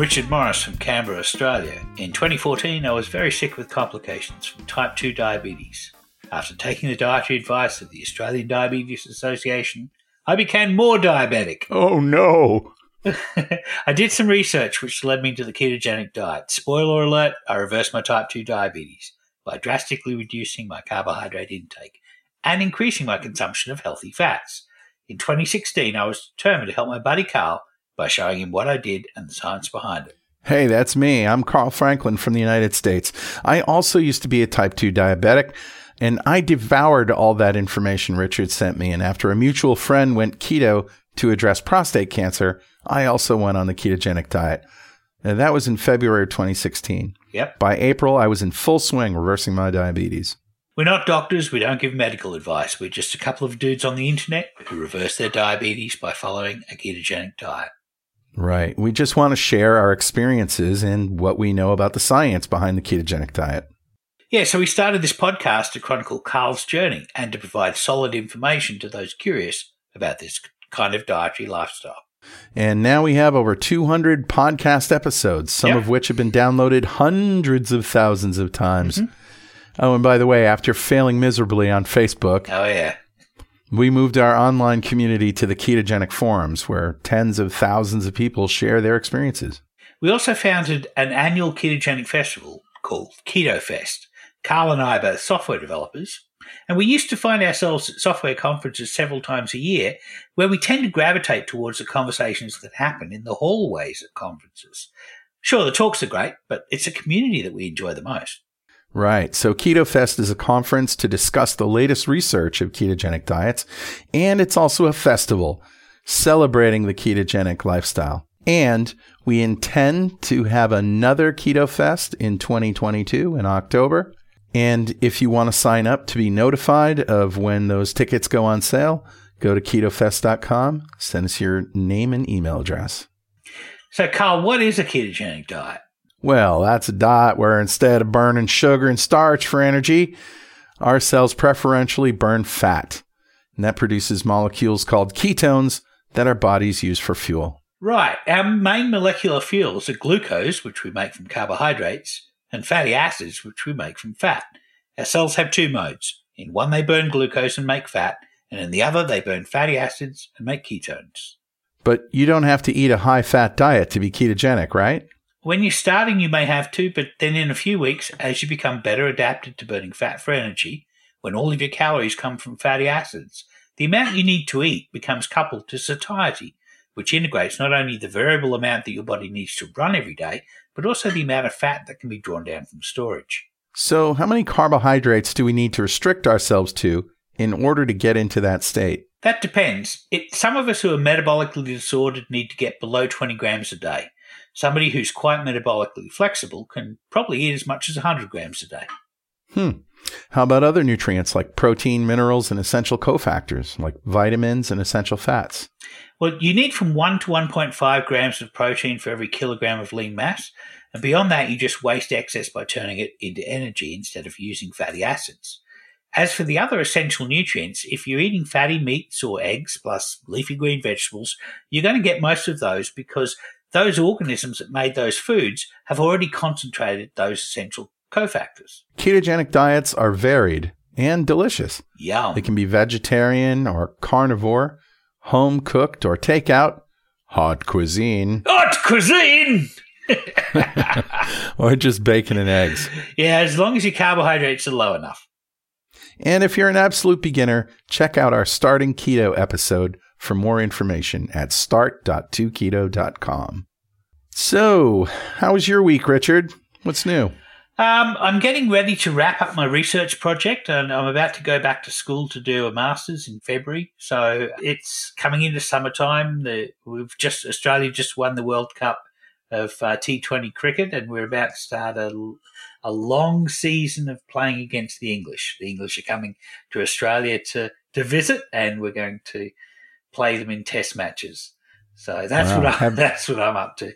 Richard Morris from Canberra, Australia. In 2014, I was very sick with complications from type 2 diabetes. After taking the dietary advice of the Australian Diabetes Association, I became more diabetic. Oh no. I did some research which led me to the ketogenic diet. Spoiler alert, I reversed my type 2 diabetes by drastically reducing my carbohydrate intake and increasing my consumption of healthy fats. In 2016, I was determined to help my buddy Carl by showing him what I did and the science behind it. Hey, that's me. I'm Carl Franklin from the United States. I also used to be a type 2 diabetic, and I devoured all that information Richard sent me. And after a mutual friend went keto to address prostate cancer, I also went on the ketogenic diet. And that was in February of 2016. Yep. By April, I was in full swing reversing my diabetes. We're not doctors, we don't give medical advice. We're just a couple of dudes on the internet who reverse their diabetes by following a ketogenic diet. Right. We just want to share our experiences and what we know about the science behind the ketogenic diet. Yeah, so we started this podcast to chronicle Carl's journey and to provide solid information to those curious about this kind of dietary lifestyle. And now we have over 200 podcast episodes, some Yep. of which have been downloaded hundreds of thousands of times. Mm-hmm. Oh, and by the way, after failing miserably on Facebook, Oh, yeah. We moved our online community to the ketogenic forums where tens of thousands of people share their experiences. We also founded an annual ketogenic festival called Keto Fest. Carl and I are both software developers, and we used to find ourselves at software conferences several times a year where we tend to gravitate towards the conversations that happen in the hallways at conferences. Sure, the talks are great, but it's a community that we enjoy the most. Right. So Keto Fest is a conference to discuss the latest research of ketogenic diets, and it's also a festival celebrating the ketogenic lifestyle. And we intend to have another Keto Fest in 2022 in October. And if you want to sign up to be notified of when those tickets go on sale, go to ketofest.com, send us your name and email address. So, Carl, what is a ketogenic diet? Well, that's a diet where instead of burning sugar and starch for energy, our cells preferentially burn fat. And that produces molecules called ketones that our bodies use for fuel. Right. Our main molecular fuels are glucose, which we make from carbohydrates, and fatty acids, which we make from fat. Our cells have two modes. In one, they burn glucose and make fat, and in the other, they burn fatty acids and make ketones. But you don't have to eat a high fat diet to be ketogenic, right? When you're starting, you may have to, but then in a few weeks, as you become better adapted to burning fat for energy, when all of your calories come from fatty acids, the amount you need to eat becomes coupled to satiety, which integrates not only the variable amount that your body needs to run every day, but also the amount of fat that can be drawn down from storage. So, how many carbohydrates do we need to restrict ourselves to in order to get into that state? That depends. It, some of us who are metabolically disordered need to get below 20 grams a day. Somebody who's quite metabolically flexible can probably eat as much as 100 grams a day. Hmm. How about other nutrients like protein, minerals, and essential cofactors like vitamins and essential fats? Well, you need from 1 to 1.5 grams of protein for every kilogram of lean mass. And beyond that, you just waste excess by turning it into energy instead of using fatty acids. As for the other essential nutrients, if you're eating fatty meats or eggs plus leafy green vegetables, you're going to get most of those because those organisms that made those foods have already concentrated those essential cofactors. Ketogenic diets are varied and delicious. Yum. They can be vegetarian or carnivore, home cooked or takeout, hot cuisine, Hot cuisine! or just bacon and eggs. Yeah, as long as your carbohydrates are low enough. And if you're an absolute beginner, check out our starting keto episode for more information at start.2keto.com. So, how was your week, Richard? What's new? Um, I'm getting ready to wrap up my research project, and I'm about to go back to school to do a master's in February. So it's coming into summertime. The, we've just Australia just won the World Cup of uh, T20 cricket, and we're about to start a, a long season of playing against the English. The English are coming to Australia to to visit, and we're going to play them in Test matches. So that's Wow. what I, Have- that's what I'm up to.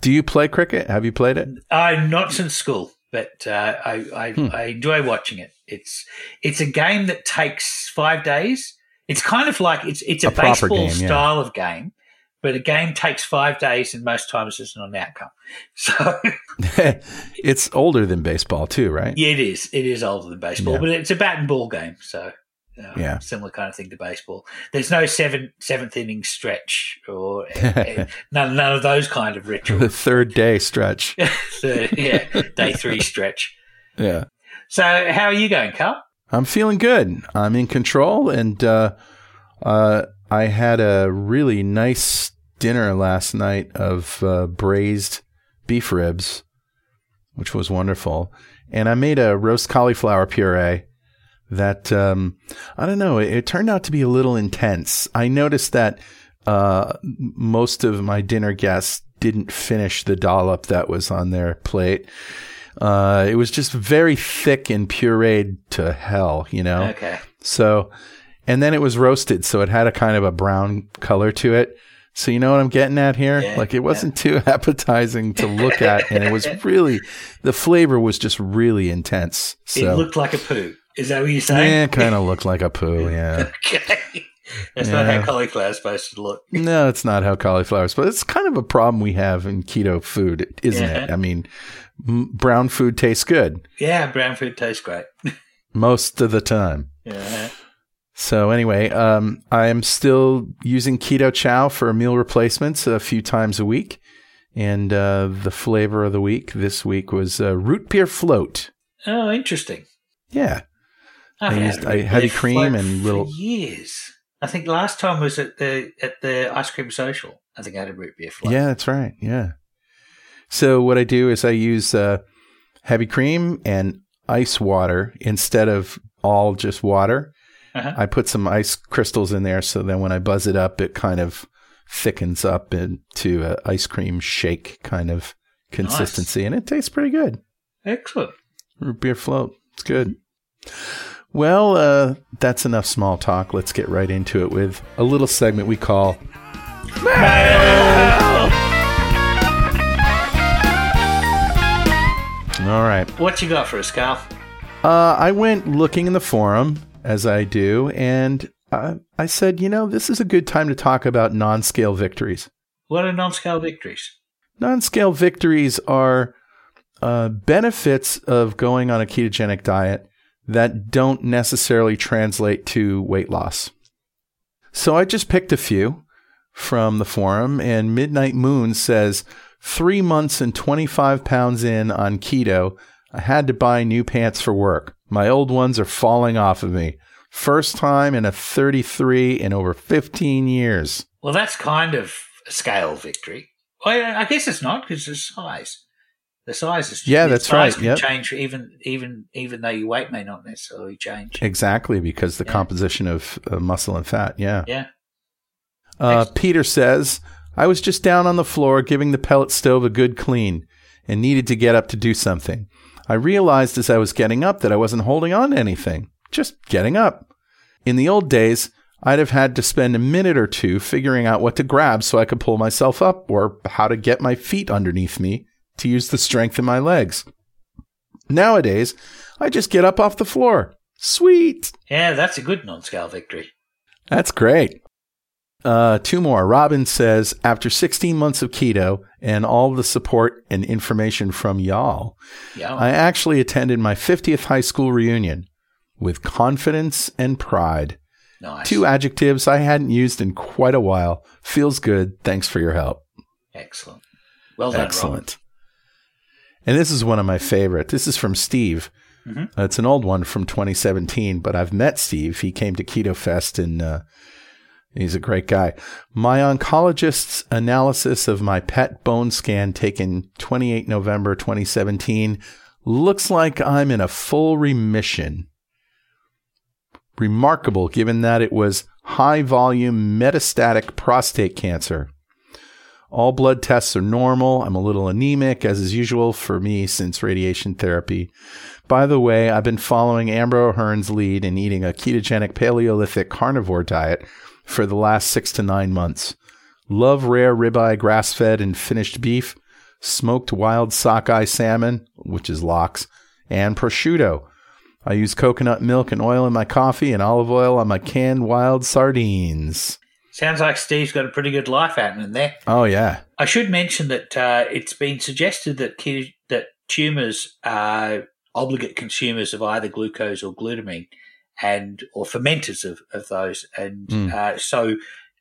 Do you play cricket? Have you played it? Uh, not since school, but uh, I I, Hmm. I enjoy watching it. It's it's a game that takes five days. It's kind of like it's it's a, A baseball game, yeah. style of game, but a game takes five days, and most times it's not an outcome. So it's older than baseball too, right? yeah, it is. It is older than baseball, Yeah. but it's a bat and ball game. So uh, Yeah. similar kind of thing to baseball. There's no seven seventh inning stretch or none none of those kind of rituals. The third day stretch. So, yeah, day three stretch. Yeah. So how are you going, Carl? I'm feeling good. I'm in control, and uh, uh, I had a really nice dinner last night of uh, braised beef ribs, which was wonderful. And I made a roast cauliflower puree that um, I don't know. It, it turned out to be a little intense. I noticed that uh, most of my dinner guests didn't finish the dollop that was on their plate. Uh, it was just very thick and pureed to hell, you know. Okay. So, and then it was roasted, so it had a kind of a brown color to it. So you know what I'm getting at here? Yeah, like it wasn't too appetizing to look at, and it was really the flavor was just really intense. It looked like a poo. Is that what you're saying? yeah, kind of looked like a poo. Yeah. Okay. That's not how cauliflower supposed to look. No, it's not how cauliflower's, but it's kind of a problem we have in keto food, isn't it? I mean, m- brown food tastes good Yeah, brown food tastes great. most of the time. Yeah. So anyway, um, I am still using keto chow for meal replacements a few times a week, and uh, the flavor of the week this week was uh, root beer float. Oh, interesting. Yeah, I've I used- root heavy cream and little- years. I think last time was at the at the ice cream social. I think I had a root beer float. yeah, that's right. Yeah. So what I do is I use uh, heavy cream and ice water instead of all just water. Uh-huh. I put some ice crystals in there, so then when I buzz it up, it kind of thickens up into an ice cream shake kind of consistency, and it tastes pretty good. Excellent. Root beer float, it's good. Well, uh, that's enough small talk. Let's get right into it with a little segment we call. All right. What you got for us, Carl? Uh, I went looking in the forum as I do, and uh, I said, you know, this is a good time to talk about non-scale victories. What are non-scale victories? Non-scale victories are uh, benefits of going on a ketogenic diet that don't necessarily translate to weight loss. So I just picked a few from the forum, and Midnight Moon says three months and 25 pounds in on keto. I had to buy new pants for work. My old ones are falling off of me. First time in a 33 in over 15 years. Well, that's kind of a scale victory. I guess it's not because the size. The size is Yeah, the that's size right, Can yep. change even even even though your weight may not necessarily change. Exactly, because the Yeah. composition of uh, muscle and fat. Yeah. Yeah. Uh, Peter says, I was just down on the floor giving the pellet stove a good clean and needed to get up to do something. I realized as I was getting up that I wasn't holding on to anything, just getting up. In the old days, I'd have had to spend a minute or two figuring out what to grab so I could pull myself up or how to get my feet underneath me to use the strength in my legs. Nowadays, I just get up off the floor. Sweet. Yeah, that's a good non-scale victory. That's great. Uh, two more. Robin says, after 16 months of keto and all the support and information from y'all, Yeah. I actually attended my 50th high school reunion with confidence and pride. nice. Two adjectives I hadn't used in quite a while. Feels good. Thanks for your help. Excellent. Well done, Excellent. And this is one of my favorite. This is from Steve. Mhm. Uh, it's an old one from 2017, but I've met Steve. He came to Keto Fest and uh, he's a great guy. My oncologist's analysis of my PET bone scan taken 28 November 2017 looks like I'm in a full remission. Remarkable given that it was high volume metastatic prostate cancer. All blood tests are normal. I'm a little anemic, as is usual for me since radiation therapy. By the way, I've been following Amber O'Hearn's lead in eating a ketogenic Paleolithic carnivore diet for the last six to nine months. Love rare ribeye grass fed and finished beef, smoked wild sockeye salmon, which is lox, and prosciutto. I use coconut milk and oil in my coffee and olive oil on my canned wild sardines. Sounds like Steve's got a pretty good life happening there. Oh yeah. I should mention that uh, it's been suggested that that tumors are obligate consumers of either glucose or glutamine, and or fermenters of, of those, and Mm. uh, so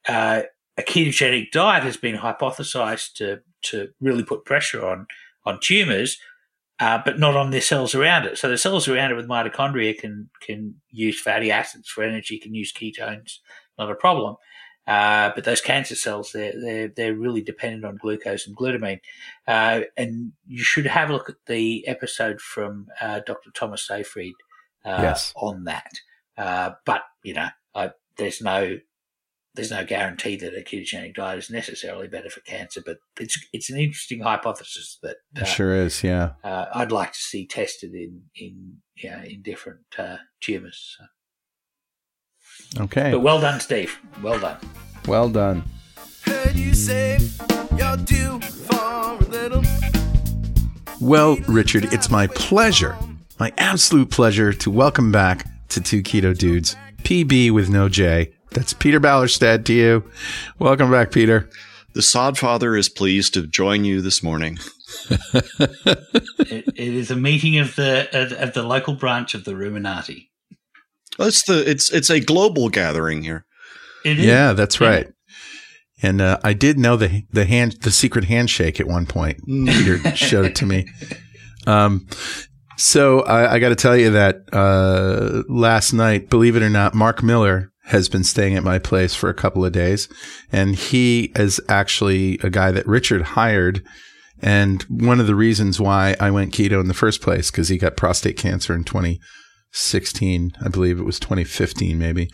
uh, a ketogenic diet has been hypothesized to to really put pressure on on tumors. Uh, but not on the cells around it. So the cells around it with mitochondria can can use fatty acids for energy, can use ketones, not a problem. Uh, but those cancer cells, they're, they're, they're really dependent on glucose and glutamine. Uh, and you should have a look at the episode from uh, Dr. Thomas Seyfried uh, Yes. on that. Uh, but, you know, I, there's no there's no guarantee that a ketogenic diet is necessarily better for cancer, but it's it's an interesting hypothesis that uh, sure is. Yeah. uh, I'd like to see tested in in yeah in different uh, tumors. So. Okay. But well done, Steve. Well done. Well done. Heard you say you're due for a little. Well, Richard, it's my pleasure, my absolute pleasure to welcome back to Two Keto Dudes, PB with no J. That's Peter Ballerstedt to you. Welcome back, Peter. The Sodfather is pleased to join you this morning. it, it is a meeting of the of, of the local branch of the Ruminati. It's the it's it's a global gathering here. It is. Yeah, that's right. And uh, I did know the the hand the secret handshake at one point. Peter showed it to me. Um, so I, I got to tell you that uh, last night, believe it or not, Mark Miller has been staying at my place for a couple of days, and he is actually a guy that Richard hired. And one of the reasons why I went keto in the first place because he got prostate cancer in 2016, I believe it was 2015, maybe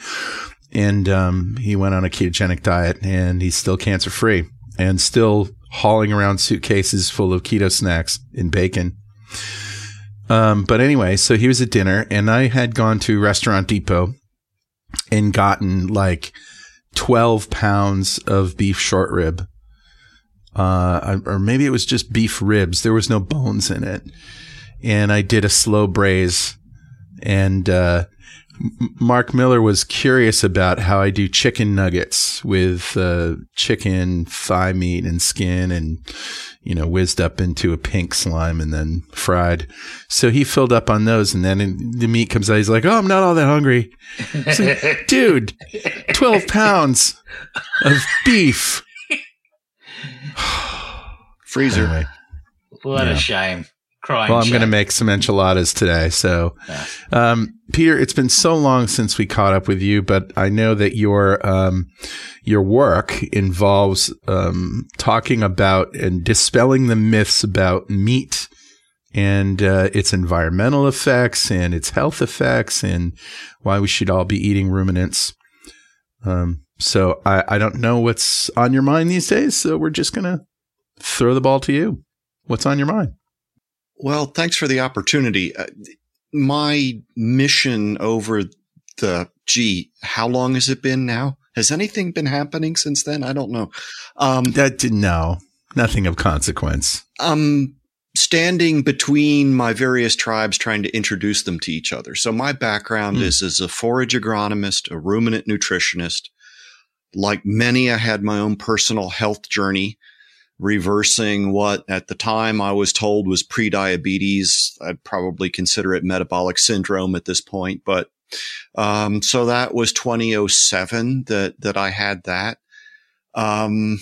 and um, he went on a ketogenic diet and he's still cancer free and still hauling around suitcases full of keto snacks and bacon. Um, but anyway, so he was at dinner and I had gone to Restaurant Depot and gotten like 12 pounds of beef short rib. Uh, or maybe it was just beef ribs. There was no bones in it. And I did a slow braise and, uh, Mark Miller was curious about how I do chicken nuggets with uh, chicken thigh meat and skin and, you know, whizzed up into a pink slime and then fried. So he filled up on those and then the meat comes out. He's like, Oh, I'm not all that hungry. Like, Dude, 12 pounds of beef. Freezer. Anyway, What Yeah. a shame. Crying. well, I'm going to make some enchiladas today. So, Yeah. um, Peter, it's been so long since we caught up with you, but I know that your um, your work involves um, talking about and dispelling the myths about meat and uh, its environmental effects and its health effects and why we should all be eating ruminants. Um, so I, I don't know what's on your mind these days. So we're just gonna throw the ball to you. What's on your mind? Well, thanks for the opportunity. Uh, my mission over the gee, how long has it been now? Has anything been happening since then? I don't know. Um, That no, nothing of consequence. I'm standing between my various tribes trying to introduce them to each other. So my background Hmm. is as a forage agronomist, a ruminant nutritionist. Like many, I had my own personal health journey, reversing what at the time I was told was pre-diabetes. I'd probably consider it metabolic syndrome at this point, but um, so that was 2007 that that I had that. Um,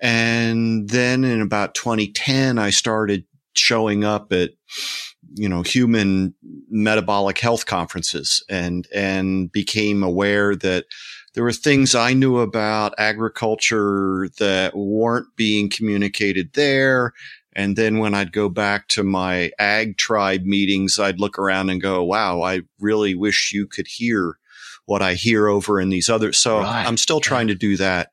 and then in about 2010, I started showing up at, you know, human metabolic health conferences and, and became aware that there were things I knew about agriculture that weren't being communicated there. And then when I'd go back to my ag tribe meetings, I'd look around and go, wow, I really wish you could hear what I hear over in these other. So Right. I'm still trying to do that.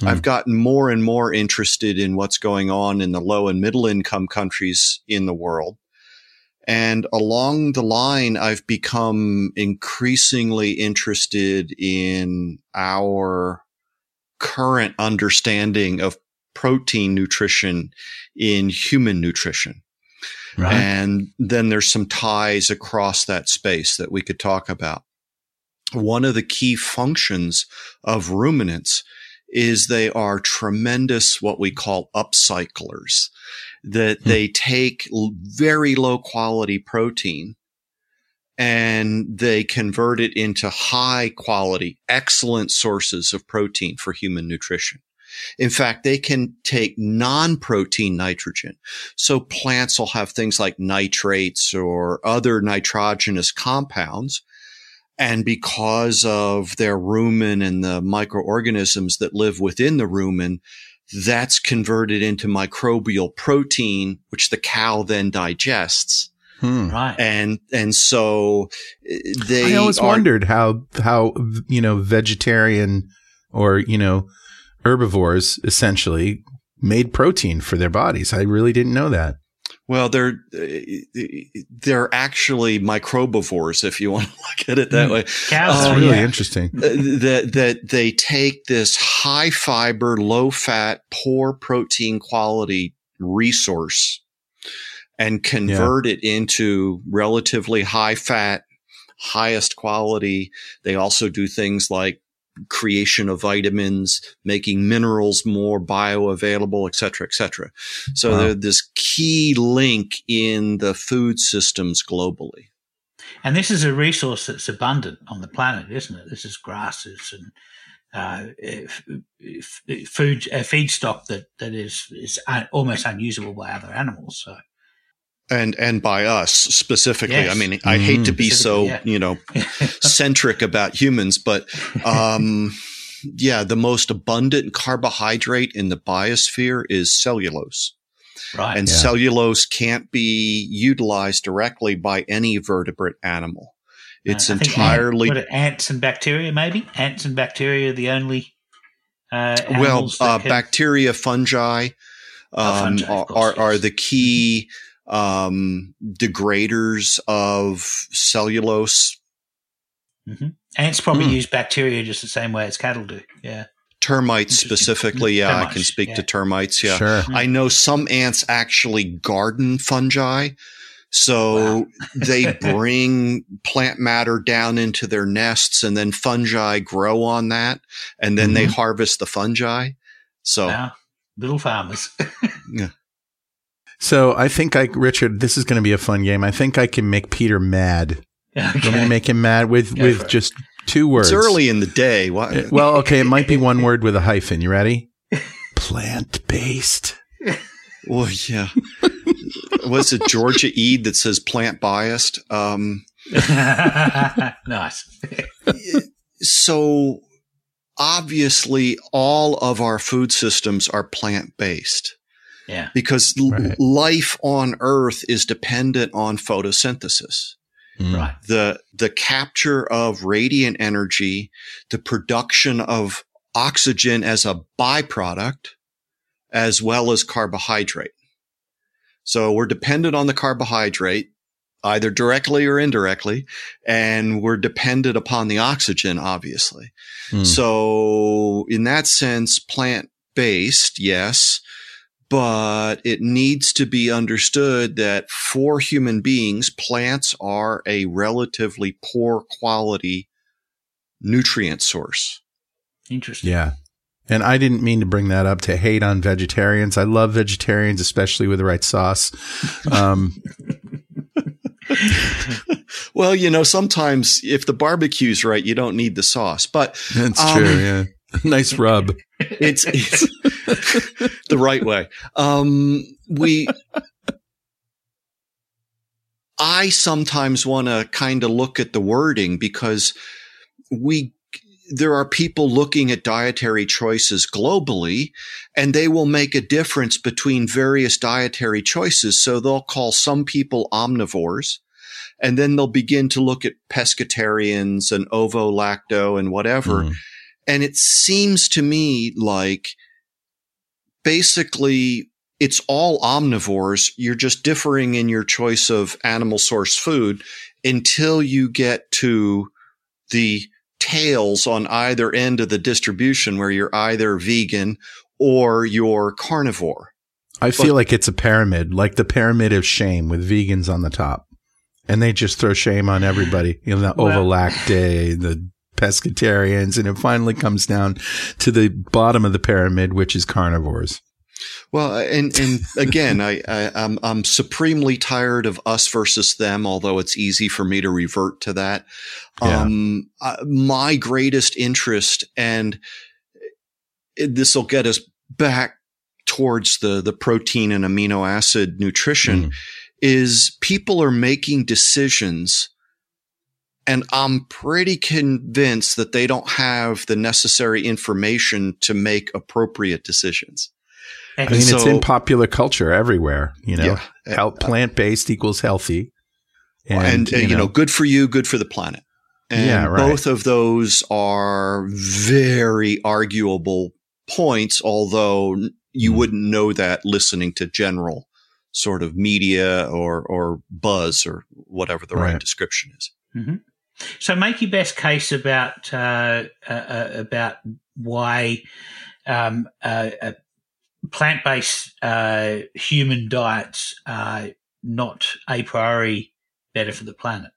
Hmm. I've gotten more and more interested in what's going on in the low and middle income countries in the world. And along the line, I've become increasingly interested in our current understanding of protein nutrition in human nutrition. Right. And then there's some ties across that space that we could talk about. one of the key functions of ruminants is they are tremendous what we call upcyclers that Hmm. they take very low quality protein and they convert it into high quality, excellent sources of protein for human nutrition. In fact, they can take non-protein nitrogen. So plants will have things like nitrates or other nitrogenous compounds. And because of their rumen and the microorganisms that live within the rumen, that's converted into microbial protein, which the cow then digests. Hmm. Right. And, and so they I always are- wondered how how you know vegetarian or you know herbivores essentially made protein for their bodies. I really didn't know that. Well, they're uh, they're actually microbivores, if you want to look at it that Mm. way. Cows, That's Oh, really yeah. interesting. Uh, That that they take this high fiber, low fat, poor protein quality resource and convert it into relatively high fat, highest quality. They also do things like creation of vitamins, making minerals more bioavailable, et cetera, et cetera. So Wow. they're this key link in the food systems globally. And this is a resource that's abundant on the planet, isn't it? This is grasses and uh, food, uh, feedstock that, that is, is almost unusable by other animals. So, And, and by us specifically. Yes. I mean, I hate to be so, Specifically, you know, centric about humans, but, um, yeah, the most abundant carbohydrate in the biosphere is cellulose. right. And Yeah. cellulose can't be utilized directly by any vertebrate animal. It's Uh, I think entirely ant- what ants and bacteria, maybe ants and bacteria are the only uh, well, animals that uh, can- bacteria, fungi, Oh, um, fungi, are, are, are yes. the key um, degraders of cellulose. ants probably Hmm. use bacteria just the same way as cattle do. Yeah, Termites specifically, yeah, I can Termites, speak to termites. Yeah, Sure. Hmm. I know some ants actually garden fungi. So they bring plant matter down into their nests and then fungi grow on that and then they Mhm. harvest the fungi. So Wow. little farmers. So I think I, Richard, this is going to be a fun game. I think I can make Peter mad. I'm going to make him mad with Go with it. just two words. it's early in the day. Why? Uh, Well, okay, it might be one word with a hyphen. You ready? Plant based. Well, yeah. Was it Georgia Ede that says plant biased? Um, nice. so obviously all of our food systems are plant based Yeah. because l- Right. life on earth is dependent on photosynthesis. Mm. Right. The, the capture of radiant energy, the production of oxygen as a byproduct, as well as carbohydrate. So we're dependent on the carbohydrate, either directly or indirectly, and we're dependent upon the oxygen, obviously. Mm. So in that sense, plant based, yes, but it needs to be understood that for human beings, plants are a relatively poor quality nutrient source. Interesting. Yeah. And I didn't mean to bring that up to hate on vegetarians. I love vegetarians, especially with the right sauce. Um, Well, you know, sometimes if the barbecue's right, you don't need the sauce, but that's Um, true. Yeah. nice rub. it's, it's the right way. Um, we, I sometimes want to kind of look at the wording because we, there are people looking at dietary choices globally and they will make a difference between various dietary choices. So they'll call some people omnivores and then they'll begin to look at pescatarians and ovo lacto and whatever. Mm. And it seems to me like basically it's all omnivores. You're just differing in your choice of animal source food until you get to the tails on either end of the distribution where you're either vegan or you're carnivore. I feel like it's a pyramid, like the pyramid of shame with vegans on the top. And they just throw shame on everybody. You know, the Well- ovolacte, the pescatarians, and it finally comes down to the bottom of the pyramid, which is carnivores. Well, and and again, I, I I'm I'm supremely tired of us versus them. Although it's easy for me to revert to that. Yeah. Um, uh, my greatest interest, and this will get us back towards the the protein and amino acid nutrition, Mm. is people are making decisions. And I'm pretty convinced that they don't have the necessary information to make appropriate decisions. I mean, it's in popular culture everywhere. You know, Yeah. Plant-based equals healthy, and, uh, you, know, good for you, good for the planet. And Yeah, right. both of those are very arguable points, although you Mhm. wouldn't know that listening to general sort of media or, or buzz or whatever the right, Right. description is. So make your best case about uh, uh, uh, about why um, uh, uh, plant based uh, human diets are not a priori better for the planet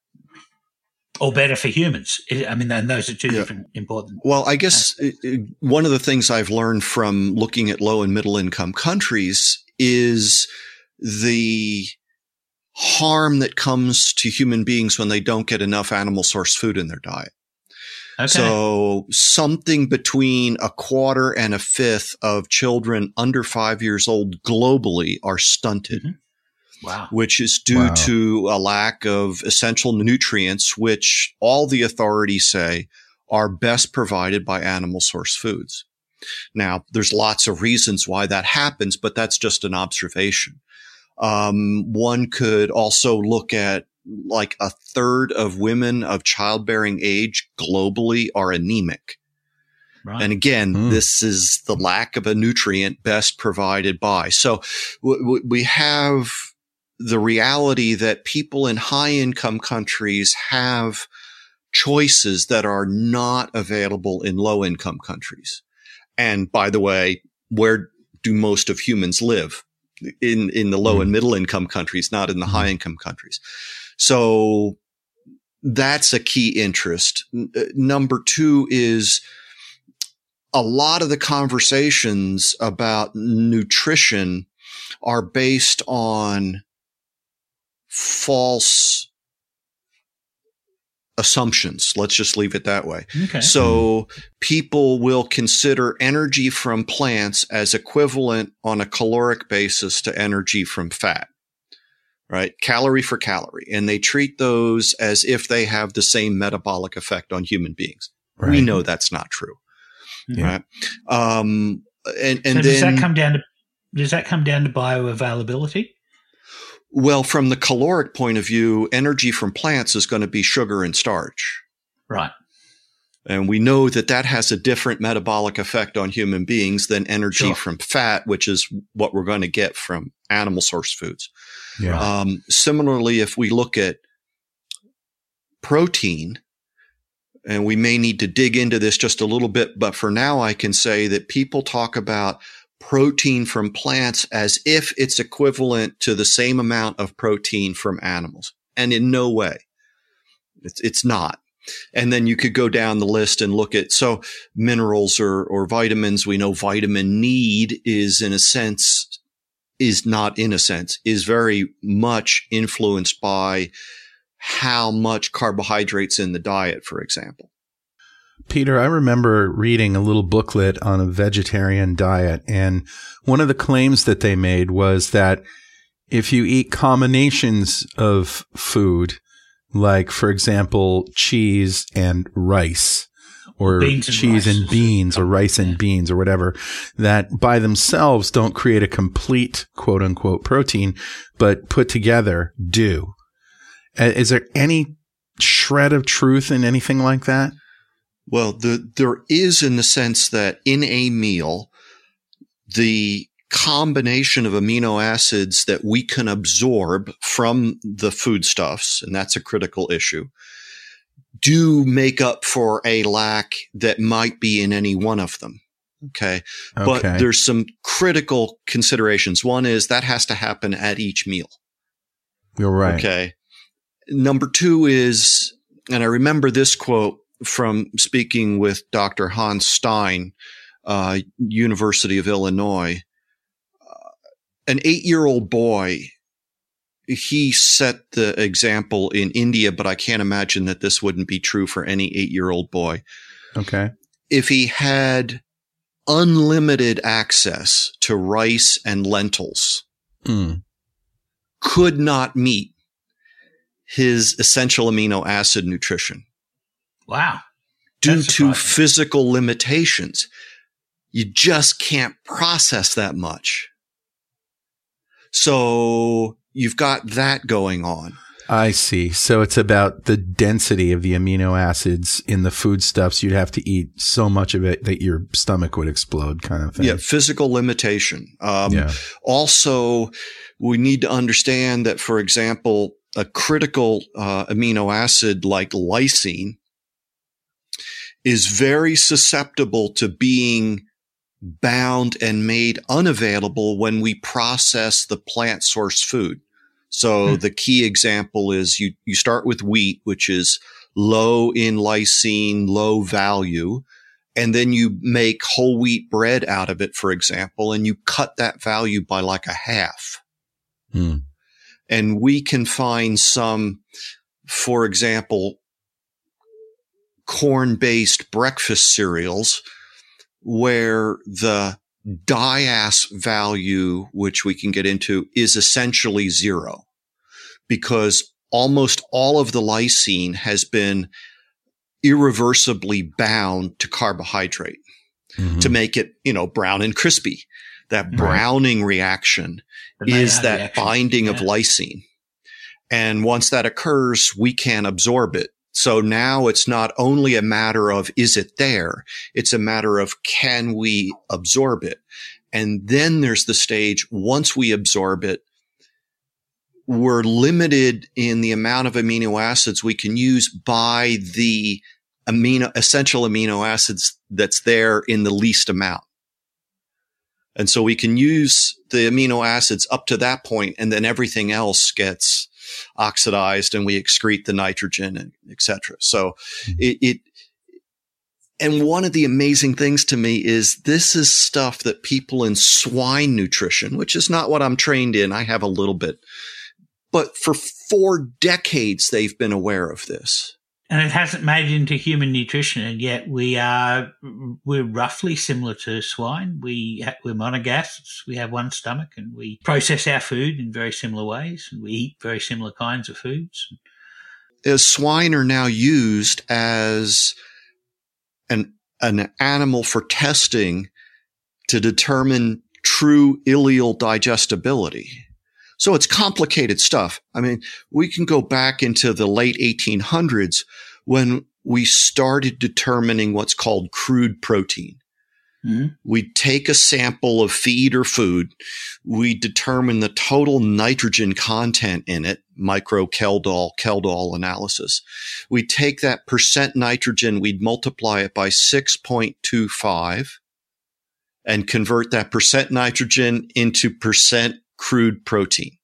or better for humans. I mean, and those are two Yeah. different important. Well, I guess uh, one of the things I've learned from looking at low and middle income countries is the harm that comes to human beings when they don't get enough animal source food in their diet. Okay. So something between a quarter and a fifth of children under five years old globally are stunted, Mhm. wow. which is due Wow. to a lack of essential nutrients, which all the authorities say are best provided by animal source foods. Now, there's lots of reasons why that happens, but that's just an observation. Um, one could also look at like a third of women of childbearing age globally are anemic. Right. And again, Hmm. this is the lack of a nutrient best provided by. So w- w- we have the reality that people in high income countries have choices that are not available in low income countries. And by the way, where do most of humans live? In, in the low Hmm. and middle income countries, not in the Hmm. high income countries. So that's a key interest. N- uh, Number two is a lot of the conversations about nutrition are based on false assumptions. Let's just leave it that way. okay. So people will consider energy from plants as equivalent on a caloric basis to energy from fat, right? Calorie for calorie. And they treat those as if they have the same metabolic effect on human beings. We know that's not true. Yeah. Right. Um, and, and so does then, that come down to does that come down to bioavailability? Well, from the caloric point of view, energy from plants is going to be sugar and starch. Right. And we know that that has a different metabolic effect on human beings than energy Sure. from fat, which is what we're going to get from animal source foods. Yeah. Um, similarly, if we look at protein, and we may need to dig into this just a little bit, but for now, I can say that people talk about protein from plants as if it's equivalent to the same amount of protein from animals. And in no way. It's, it's not. And then you could go down the list and look at so minerals or, or vitamins. We know vitamin need is in a sense, is not in a sense, is very much influenced by how much carbohydrates in the diet, for example. Peter, I remember reading a little booklet on a vegetarian diet, and one of the claims that they made was that if you eat combinations of food, like, for example, cheese and rice, or and cheese rice. and beans, or rice and beans, or whatever, that by themselves don't create a complete quote unquote protein, but put together do. Is there any shred of truth in anything like that? Well, the, there is in the sense that in a meal, the combination of amino acids that we can absorb from the foodstuffs, and that's a critical issue, do make up for a lack that might be in any one of them. Okay. But there's some critical considerations. One is that has to happen at each meal. You're right. Okay. Number two is, and I remember this quote from speaking with Dr. Hans Stein, uh, University of Illinois. Uh, an eight year old boy, he set the example in India, but I can't imagine that this wouldn't be true for any eight year old boy. Okay. If he had unlimited access to rice and lentils, Mm. could not meet his essential amino acid nutrition Wow. due to physical limitations. You just can't process that much. So you've got that going on. I see. So it's about the density of the amino acids in the foodstuffs. You'd have to eat so much of it that your stomach would explode, kind of thing. Yeah, physical limitation. Um, yeah. Also, we need to understand that, for example, a critical uh, amino acid like lysine is very susceptible to being bound and made unavailable when we process the plant source food. So Hmm. the key example is you, you start with wheat, which is low in lysine, low value. And then you make whole wheat bread out of it, for example, and you cut that value by like a half. Hmm. And we can find some, for example, corn based breakfast cereals where the DIAAS value, which we can get into, is essentially zero because almost all of the lysine has been irreversibly bound to carbohydrate Mhm. to make it, you know, brown and crispy. That Right. browning reaction The is that reaction. binding of lysine. And once that occurs, we can absorb it. So now it's not only a matter of is it there? It's a matter of can we absorb it? And then there's the stage once we absorb it, we're limited in the amount of amino acids we can use by the amino essential amino acids that's there in the least amount. And so we can use the amino acids up to that point and then everything else gets oxidized and we excrete the nitrogen and et cetera. So mm-hmm. it, it, and one of the amazing things to me is this is stuff that people in swine nutrition, which is not what I'm trained in. I have a little bit, but for four decades, they've been aware of this. And it hasn't made it into human nutrition, and yet we are we're roughly similar to swine. We we're monogasts. We have one stomach, and we process our food in very similar ways, and we eat very similar kinds of foods. As swine are now used as an, an animal for testing to determine true ileal digestibility. So it's complicated stuff. I mean, we can go back into the late 1800s when we started determining what's called crude protein. Mhm. We take a sample of feed or food. We determine the total nitrogen content in it, micro Kjeldahl, Kjeldahl analysis. We take that percent nitrogen, we'd multiply it by 6.25 and convert that percent nitrogen into percent crude protein.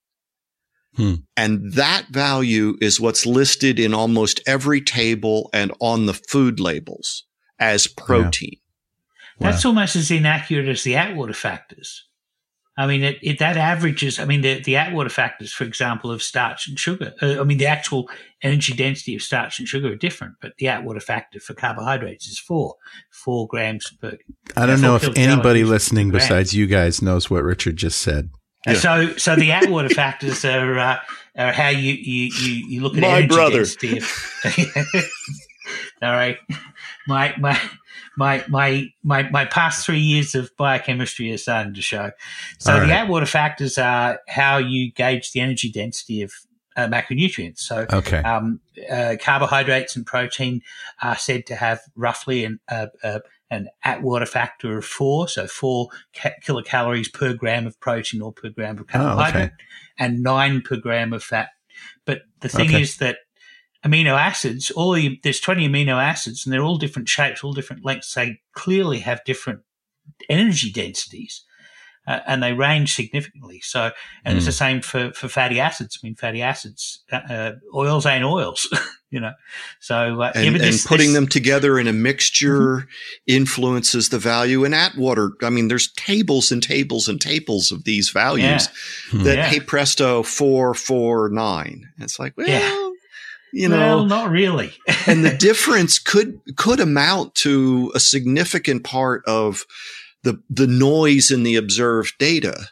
Hmm. And that value is what's listed in almost every table and on the food labels as protein. That's almost as inaccurate as the Atwater factors. I mean, it, it that averages. I mean, the, the Atwater factors, for example, of starch and sugar. Uh, I mean, the actual energy density of starch and sugar are different, but the Atwater factor for carbohydrates is four, four grams per. I don't know if anybody listening besides you guys knows what Richard just said. Yeah. So, so the Atwater factors are uh, are how you you you, you look at My energy brother. density. Of, all right, my my. My, my my my past three years of biochemistry are starting to show. So All the right. Atwater factors are how you gauge the energy density of uh, macronutrients. So Okay. um, uh, carbohydrates and protein are said to have roughly an uh, uh, an Atwater factor of four, so four ca- kilocalories per gram of protein or per gram of Oh, okay. carbohydrate, and nine per gram of fat. But the thing Okay. is that amino acids, all the, there's 20 amino acids, and they're all different shapes, all different lengths. They clearly have different energy densities. Uh, and they range significantly. So, and it's Mm. the same for, for fatty acids. I mean, fatty acids, uh, uh, oils ain't oils. you know. So uh, and, yeah, and this- putting this- them together in a mixture influences the value. And Atwater, I mean, there's tables and tables and tables of these values Hmm. that, Yeah. hey presto, four, four, nine. It's like, well, Yeah. you well, know, not really. and the difference could could amount to a significant part of the the noise in the observed data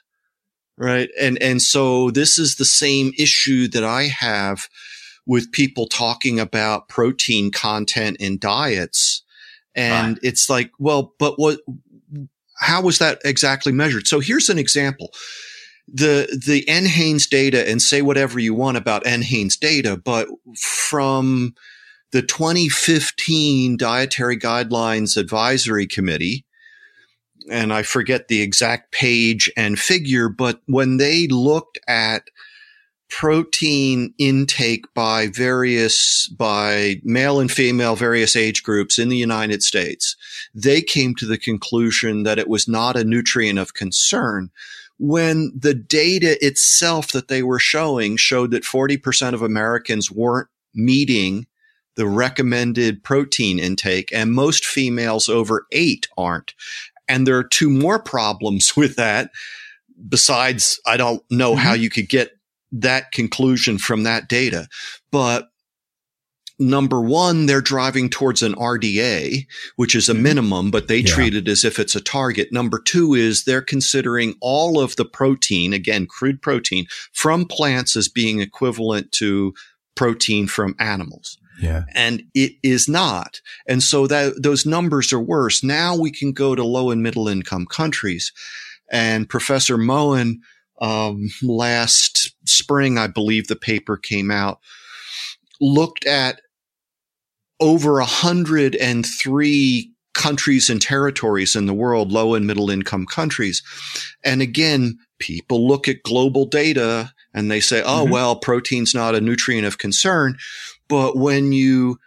right? And and so this is the same issue that i have with people talking about protein content in diets. And Right. it's like well but what how was that exactly measured? So here's an example. The the NHANES data and say whatever you want about NHANES data, but from the 2015 Dietary Guidelines Advisory Committee, and I forget the exact page and figure, but when they looked at protein intake by various, by male and female, various age groups in the United States, they came to the conclusion that it was not a nutrient of concern when the data itself that they were showing showed that 40% of Americans weren't meeting the recommended protein intake and most females over eight aren't. And there are two more problems with that. Besides, I don't know how mm-hmm. you could get that conclusion from that data, but number one, they're driving towards an RDA, which is a mm-hmm. minimum, but they Yeah. treat it as if it's a target. Number two is they're considering all of the protein, again, crude protein from plants as being equivalent to protein from animals. Yeah. And it is not. And so that those numbers are worse. Now we can go to low and middle income countries. And Professor Moughan, um, last spring, I believe the paper came out, looked at over 103 countries and territories in the world, low and middle income countries. And again, people look at global data and they say, oh, Mhm. well, protein's not a nutrient of concern. But when you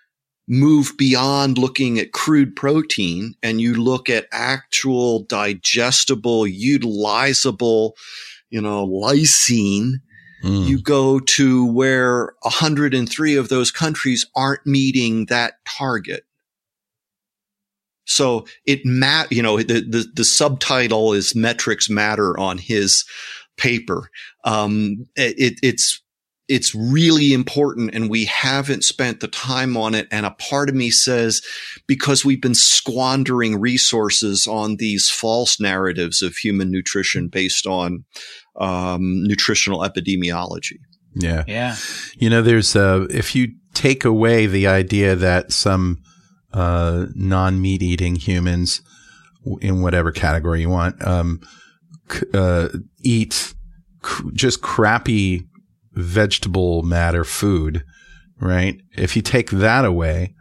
move beyond looking at crude protein and you look at actual digestible, utilizable, you know, lysine, Mm. you go to where 103 of those countries aren't meeting that target. So it mat, you know, the, the, the subtitle is metrics matter on his paper. Um, it, it's, it's really important and we haven't spent the time on it. And a part of me says, because we've been squandering resources on these false narratives of human nutrition based on, um, nutritional epidemiology. yeah. Yeah. You know, there's uh, if you take away the idea that some uh, non-meat eating humans, in whatever category you want, um, c- uh, eat c- just crappy vegetable matter food, right? If you take that away,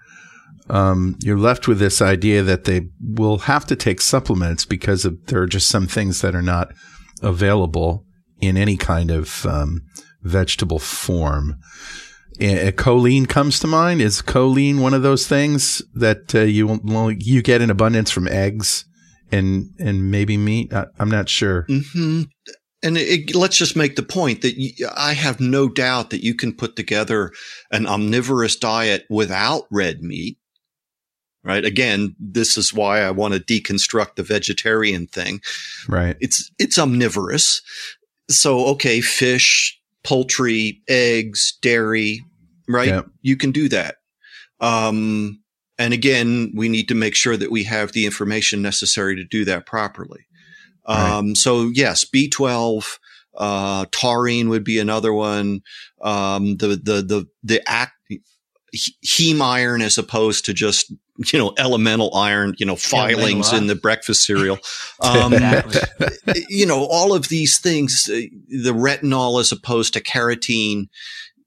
um, you're left with this idea that they will have to take supplements because of, there are just some things that are not available in any kind of um, vegetable form. Choline comes to mind. Is choline one of those things that uh, you you get in abundance from eggs and and maybe meat? I, I'm not sure. hmm And it, let's just make the point that I have no doubt that you can put together an omnivorous diet without red meat. Right. Again, this is why I want to deconstruct the vegetarian thing. Right. It's, it's omnivorous. So, okay, fish, poultry, eggs, dairy, right? Yep. You can do that. Um, and again, we need to make sure that we have the information necessary to do that properly. Um, so yes, B12, uh, taurine would be another one. Um, the, the, the, the act, he- heme iron as opposed to just, you know, elemental iron, you know, filings in the breakfast cereal. Um, you know, all of these things, uh, the retinol as opposed to carotene,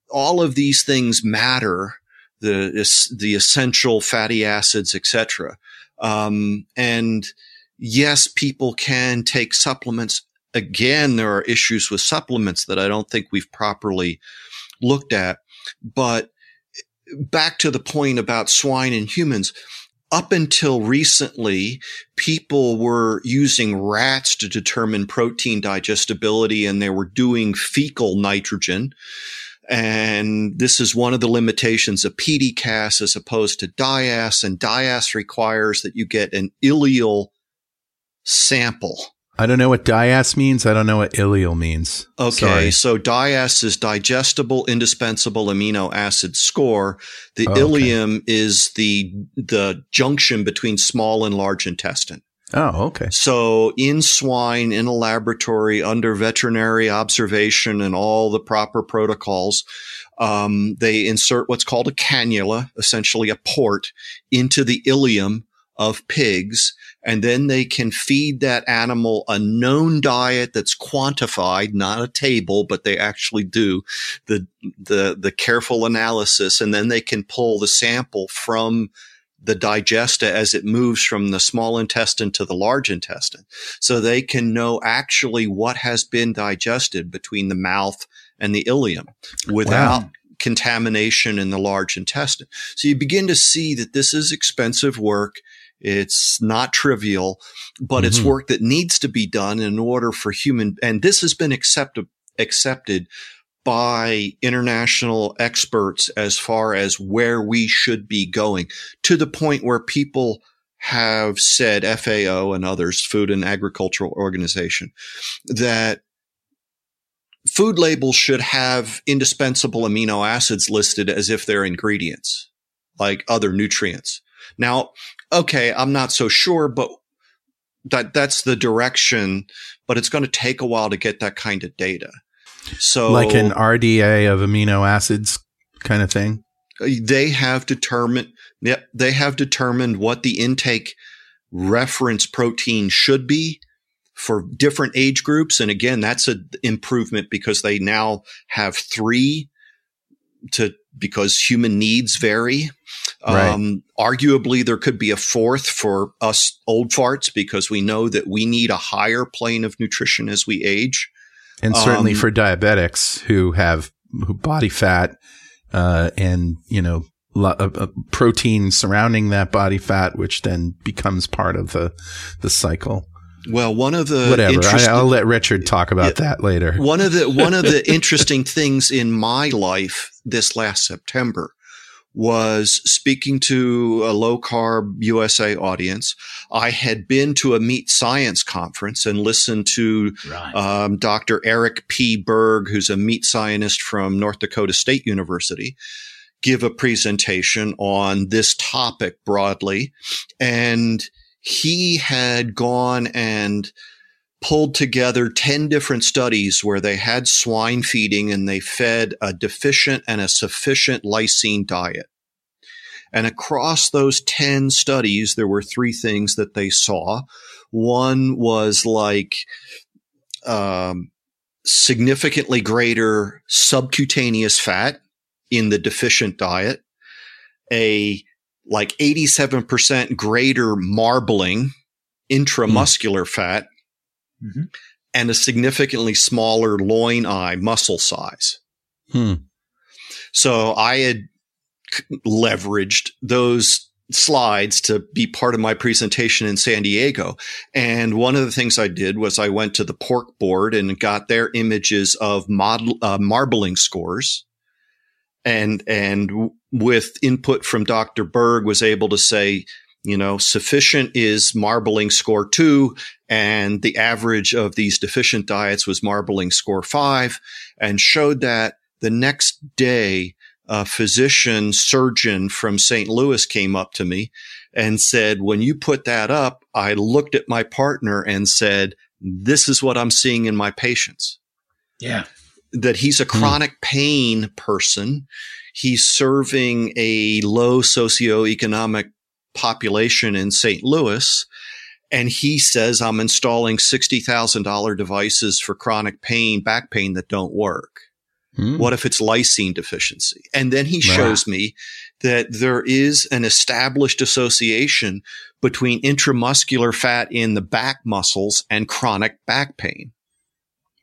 all of these things matter. The the essential fatty acids, etc. Um, and yes, people can take supplements. Again, there are issues with supplements that I don't think we've properly looked at. But back to the point about swine and humans, up until recently, people were using rats to determine protein digestibility and they were doing fecal nitrogen. And this is one of the limitations of PDCAAS as opposed to DIAAS. And DIAAS requires that you get an ileal sample. I don't know what DIAAS means. I don't know what ileal means. Okay, Sorry. so DIAAS is digestible indispensable amino acid score. The Oh, okay. is the the junction between small and large intestine. Oh, okay. So in swine, in a laboratory, under veterinary observation and all the proper protocols, um, they insert what's called a cannula, essentially a port, into the ileum of pigs. And then they can feed that animal a known diet that's quantified, not a table, but they actually do the, the, the careful analysis. And then they can pull the sample from the digesta as it moves from the small intestine to the large intestine. So they can know actually what has been digested between the mouth and the ileum without contamination in the large intestine. So you begin to see that this is expensive work. It's not trivial, but it's Mhm. work that needs to be done in order for human, and this has been accepted, accepted by international experts as far as where we should be going to the point where people have said FAO and others, Food and Agricultural Organization, that food labels should have indispensable amino acids listed as if they're ingredients, like other nutrients. Now, okay, I'm not so sure, but that that's the direction, but it's going to take a while to get that kind of data. So Like an RDA of amino acids kind of thing. they have determined yep, they have determined what the intake reference protein should be for different age groups and again that's an improvement because they now have 3 to because human needs vary Right. um, arguably there could be a fourth for us old farts because we know that we need a higher plane of nutrition as we age And certainly Um, for diabetics who have who body fat uh, and, you know, lo- uh, uh, protein surrounding that body fat, which then becomes part of the, the cycle. Well one of the Whatever. I, interesting- I'll let Richard talk about that later. one of the one of the interesting things in my life this last September was speaking to a low carb USA audience. I had been to a meat science conference and listened to Right. um, Dr. Eric P. Berg, who's a meat scientist from North Dakota State University, give a presentation on this topic broadly. And he had gone and pulled together 10 different studies where they had swine feeding and they fed a deficient and a sufficient lysine diet. And across those 10 studies, there were three things that they saw. One was like, um, significantly greater subcutaneous fat in the deficient diet, a like 87% greater marbling intramuscular fat, Mhm. and a significantly smaller loin eye muscle size. Hmm. So I had leveraged those slides to be part of my presentation in San Diego. And one of the things I did was I went to the pork board and got their images of model, uh, marbling scores. And, and with input from Dr. Berg was able to say, you know, sufficient is marbling score two and the average of these deficient diets was marbling score five and showed that the next day, a physician surgeon from St. Louis came up to me and said, when you put that up, I looked at my partner and said, this is what I'm seeing in my patients Yeah. That he's a chronic pain person. He's serving a low socioeconomic population in St. Louis. And he says, I'm installing $60,000 devices for chronic pain, back pain that don't work. Hmm. What if it's lysine deficiency? And then he shows me that there is an established association between intramuscular fat in the back muscles and chronic back pain.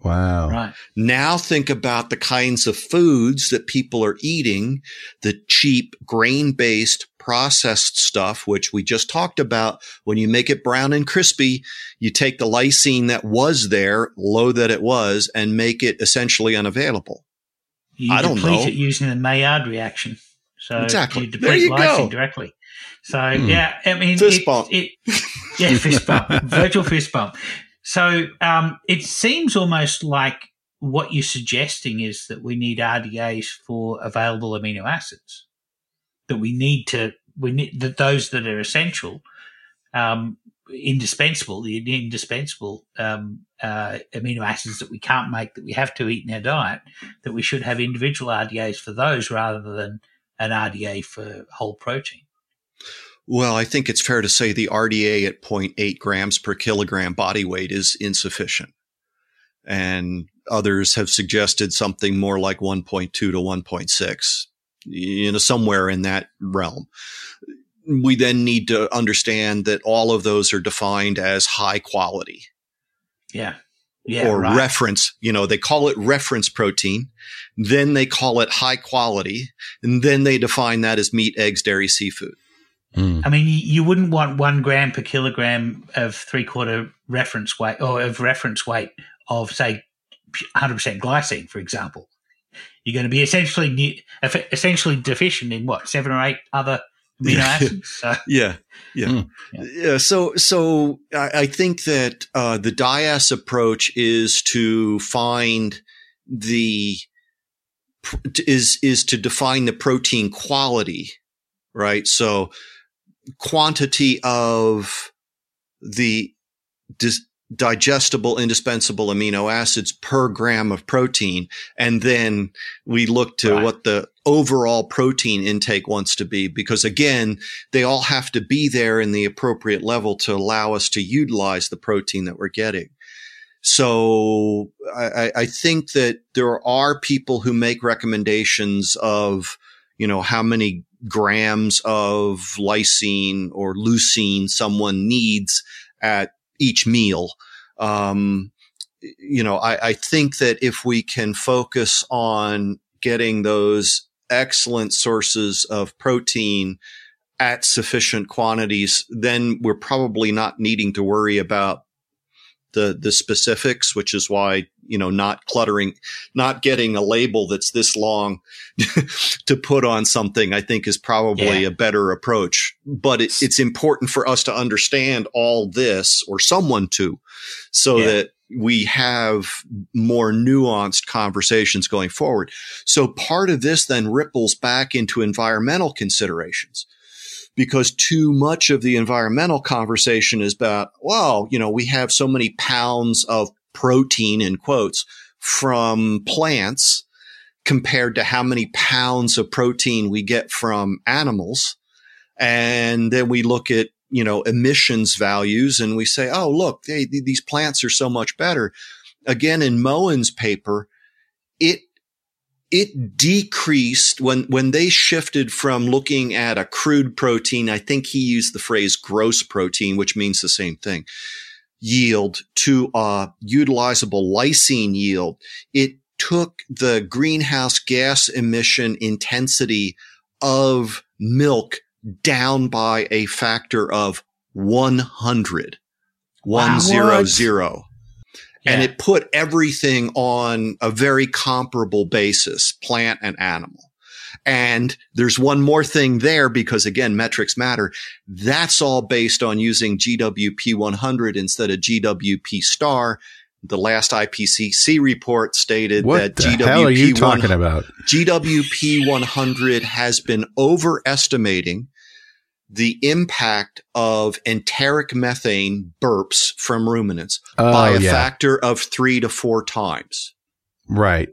Wow. Right. Now think about the kinds of foods that people are eating, the cheap grain based processed stuff, which we just talked about. When you make it brown and crispy, you take the lysine that was there, low that it was, and make it essentially unavailable. You I don't deplete know. it using the Maillard reaction. So Exactly. you deplete you lysine go. directly. So Hmm. yeah, I mean, Fist it, bump. it- yeah, fist bump, virtual fist bump. So um, it seems almost like what you're suggesting is that we need RDAs for available amino acids. That we need to we need that those that are essential, um, indispensable, the indispensable um, uh, amino acids that we can't make that we have to eat in our diet. That we should have individual RDAs for those rather than an RDA for whole protein. Well, I think it's fair to say the RDA at 0.8 grams per kilogram body weight is insufficient. And others have suggested something more like 1.2 to 1.6, you know, somewhere in that realm. We then need to understand that all of those are defined as high quality Yeah. Yeah. or right. reference. You know, they call it reference protein. Then they call it high quality. And then they define that as meat, eggs, dairy, seafood. Hmm. I mean, you, you wouldn't want one gram per kilogram of three quarter reference weight or of reference weight of, say, 100% glycine, for example. You're going to be essentially ne- essentially deficient in what seven or eight other amino Yeah. acids. So, Yeah, yeah, Mm. Yeah. yeah. So, so I, I think that uh, the DIAAS approach is to find the is is to define the protein quality, right? So, quantity of the dis- digestible, indispensable amino acids per gram of protein, and then we look to Right. what the overall protein intake wants to be, because again, they all have to be there in the appropriate level to allow us to utilize the protein that we're getting. So I, I- I think that there are people who make recommendations of, you know, how many grams of lysine or leucine someone needs at each meal. Um, you know, I, I think that if we can focus on getting those excellent sources of protein at sufficient quantities, then we're probably not needing to worry about the the specifics, which is why you know not cluttering, not getting a label that's this long to put on something. I think is probably Yeah. a better approach. But it, it's important for us to understand all this, or someone to, so Yeah. that we have more nuanced conversations going forward. So part of this then ripples back into environmental considerations because too much of the environmental conversation is about, well, you know, we have so many pounds of protein in quotes from plants compared to how many pounds of protein we get from animals. And then we look at, you know, emissions values and we say, oh, look, they, these plants are so much better. Again, in Moughan's paper, it it decreased when when they shifted from looking at a crude protein i think he used the phrase gross protein which means the same thing yield to a utilizable lysine yield. It took the greenhouse gas emission intensity of milk down by a factor of 100 Wow. 100 and it put everything on a very comparable basis, plant and animal. And there's one more thing there because again, metrics matter. That's all based on using GWP 100 instead of GWP star. The last IPCC report stated What that the GWP hell are you 100 talking about? GWP 100 has been overestimating the impact of enteric methane burps from ruminants by Oh, a yeah. factor of three to four times. Right.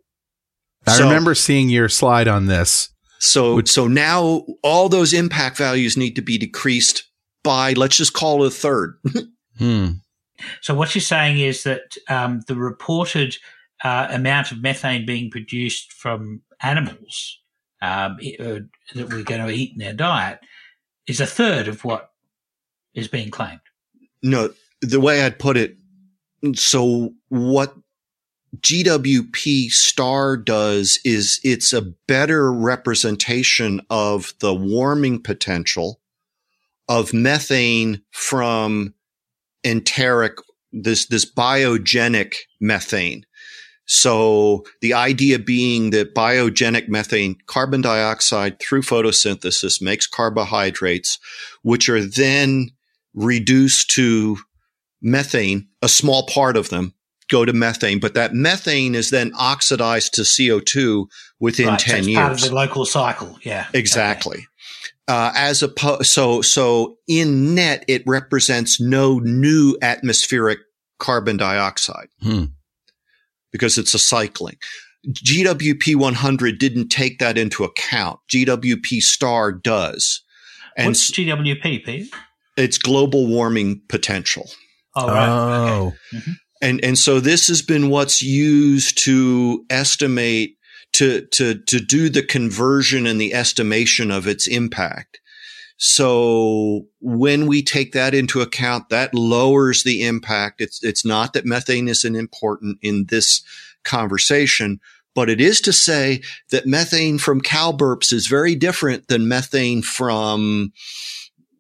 I So- remember seeing your slide on this. So, Which- so now all those impact values need to be decreased by, let's just call it a third. Hmm. So what you're saying is that um, the reported uh, amount of methane being produced from animals um, i- uh, that we're going to eat in our diet is a third of what is being claimed. No, the way I'd put it. So what GWP star does is it's a better representation of the warming potential of methane from enteric, this, this biogenic methane. So the idea being that biogenic methane, carbon dioxide through photosynthesis makes carbohydrates, which are then reduced to methane, a small part of them go to methane, but that methane is then oxidized to CO2 within Right, 10 so it's years. part of the local cycle. Yeah. Exactly. Uh, as opposed, so, so in net, it represents no new atmospheric carbon dioxide Hmm. Because it's a cycling. GWP 100 didn't take that into account. GWP star does. And What's GWP, Pete? it's global warming potential. Oh, right. Oh, okay. And, and so this has been what's used to estimate, to, to, to do the conversion and the estimation of its impact. So when we take that into account, that lowers the impact. It's, it's not that methane isn't important in this conversation, but it is to say that methane from cow burps is very different than methane from,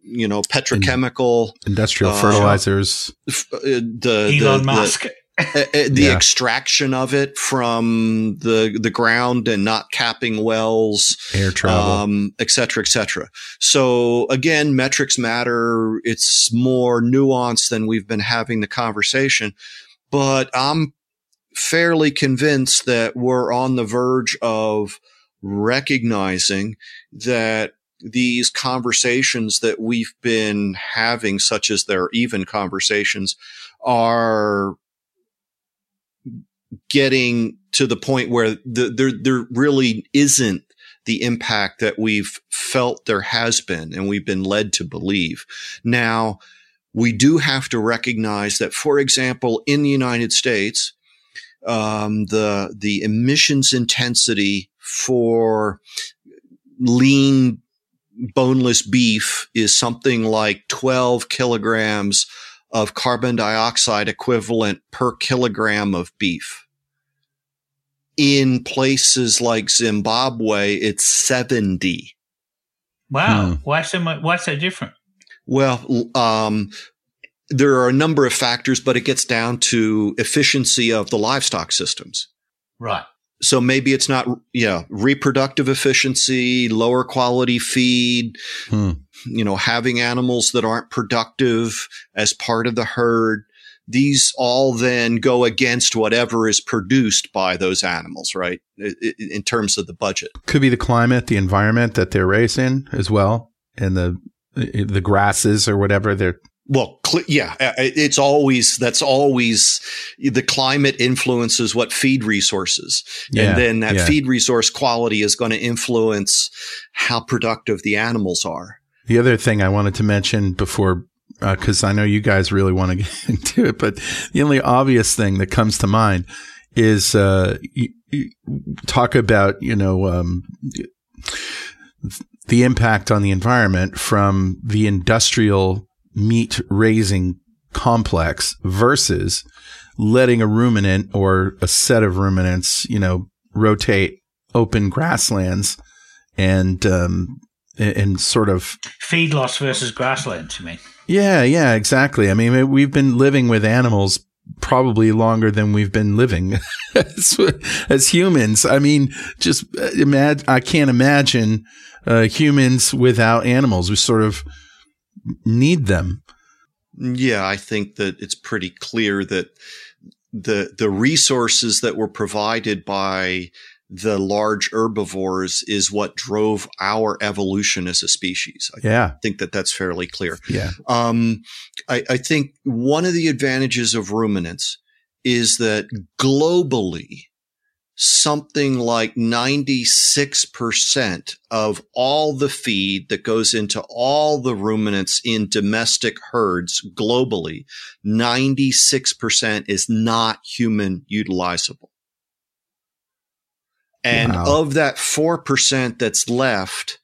you know, petrochemical, industrial Uh, fertilizers. f- uh, the, Elon the, Musk. the, the Yeah. extraction of it from the the ground and not capping wells, air travel. um, et cetera, et cetera. So again, metrics matter. It's more nuanced than we've been having the conversation, but I'm fairly convinced that we're on the verge of recognizing that these conversations that we've been having, such as their even conversations, are getting to the point where the, there there really isn't the impact that we've felt there has been and we've been led to believe. Now, we do have to recognize that, for example, in the United States, um, the the emissions intensity for lean boneless beef is something like 12 kilograms of carbon dioxide equivalent per kilogram of beef. In places like Zimbabwe, it's 70. Wow. Hmm. Why so much? Why so different? Well, um, there are a number of factors, but it gets down to efficiency of the livestock systems. Right. So maybe it's not, yeah, reproductive efficiency, lower quality feed, Hmm. you know, having animals that aren't productive as part of the herd. These all then go against whatever is produced by those animals, right? In terms of the budget. Could be the climate, the environment that they're raised in as well, and the the grasses or whatever they're Well, cl- yeah, it's always, that's always the climate influences what feed resources. Yeah, and then that yeah. feed resource quality is going to influence how productive the animals are. The other thing I wanted to mention before, because I know you guys really want to get into it, but the only obvious thing that comes to mind is uh, you, you talk about you know um, the impact on the environment from the industrial meat raising complex versus letting a ruminant or a set of ruminants, you know, rotate open grasslands and um, and, sort of Feedlots versus grasslands. You mean? Yeah, yeah, exactly. I mean, we've been living with animals probably longer than we've been living as, as humans. I mean, just imagine, I can't imagine uh, humans without animals. We sort of need them. Yeah, I think that it's pretty clear that the the resources that were provided by the large herbivores is what drove our evolution as a species. I Yeah, think that that's fairly clear. yeah, Um, I, I think one of the advantages of ruminants is that globally, something like 96% of all the feed that goes into all the ruminants in domestic herds globally, 96% is not human utilizable. And Wow. of that 4% that's left,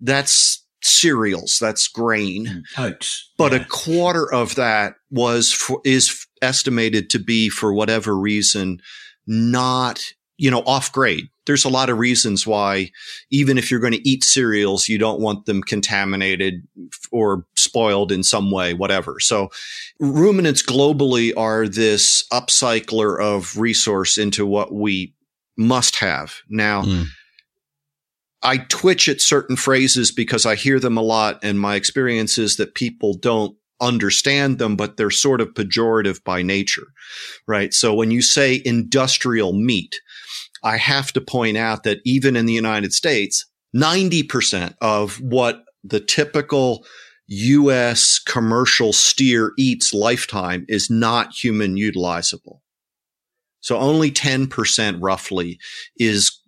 that's cereals, that's grain hmm. Oats. but Yeah. a quarter of that was for, is estimated to be for whatever reason not you know, off grade. There's a lot of reasons why, even if you're going to eat cereals, you don't want them contaminated or spoiled in some way, whatever. So ruminants globally are this upcycler of resource into what we must have. Now, mm. I twitch at certain phrases because I hear them a lot. And my experience is that people don't understand them, but they're sort of pejorative by nature, right? So when you say industrial meat, I have to point out that even in the United States, 90% of what the typical U.S. commercial steer eats lifetime is not human utilizable. So only 10% roughly is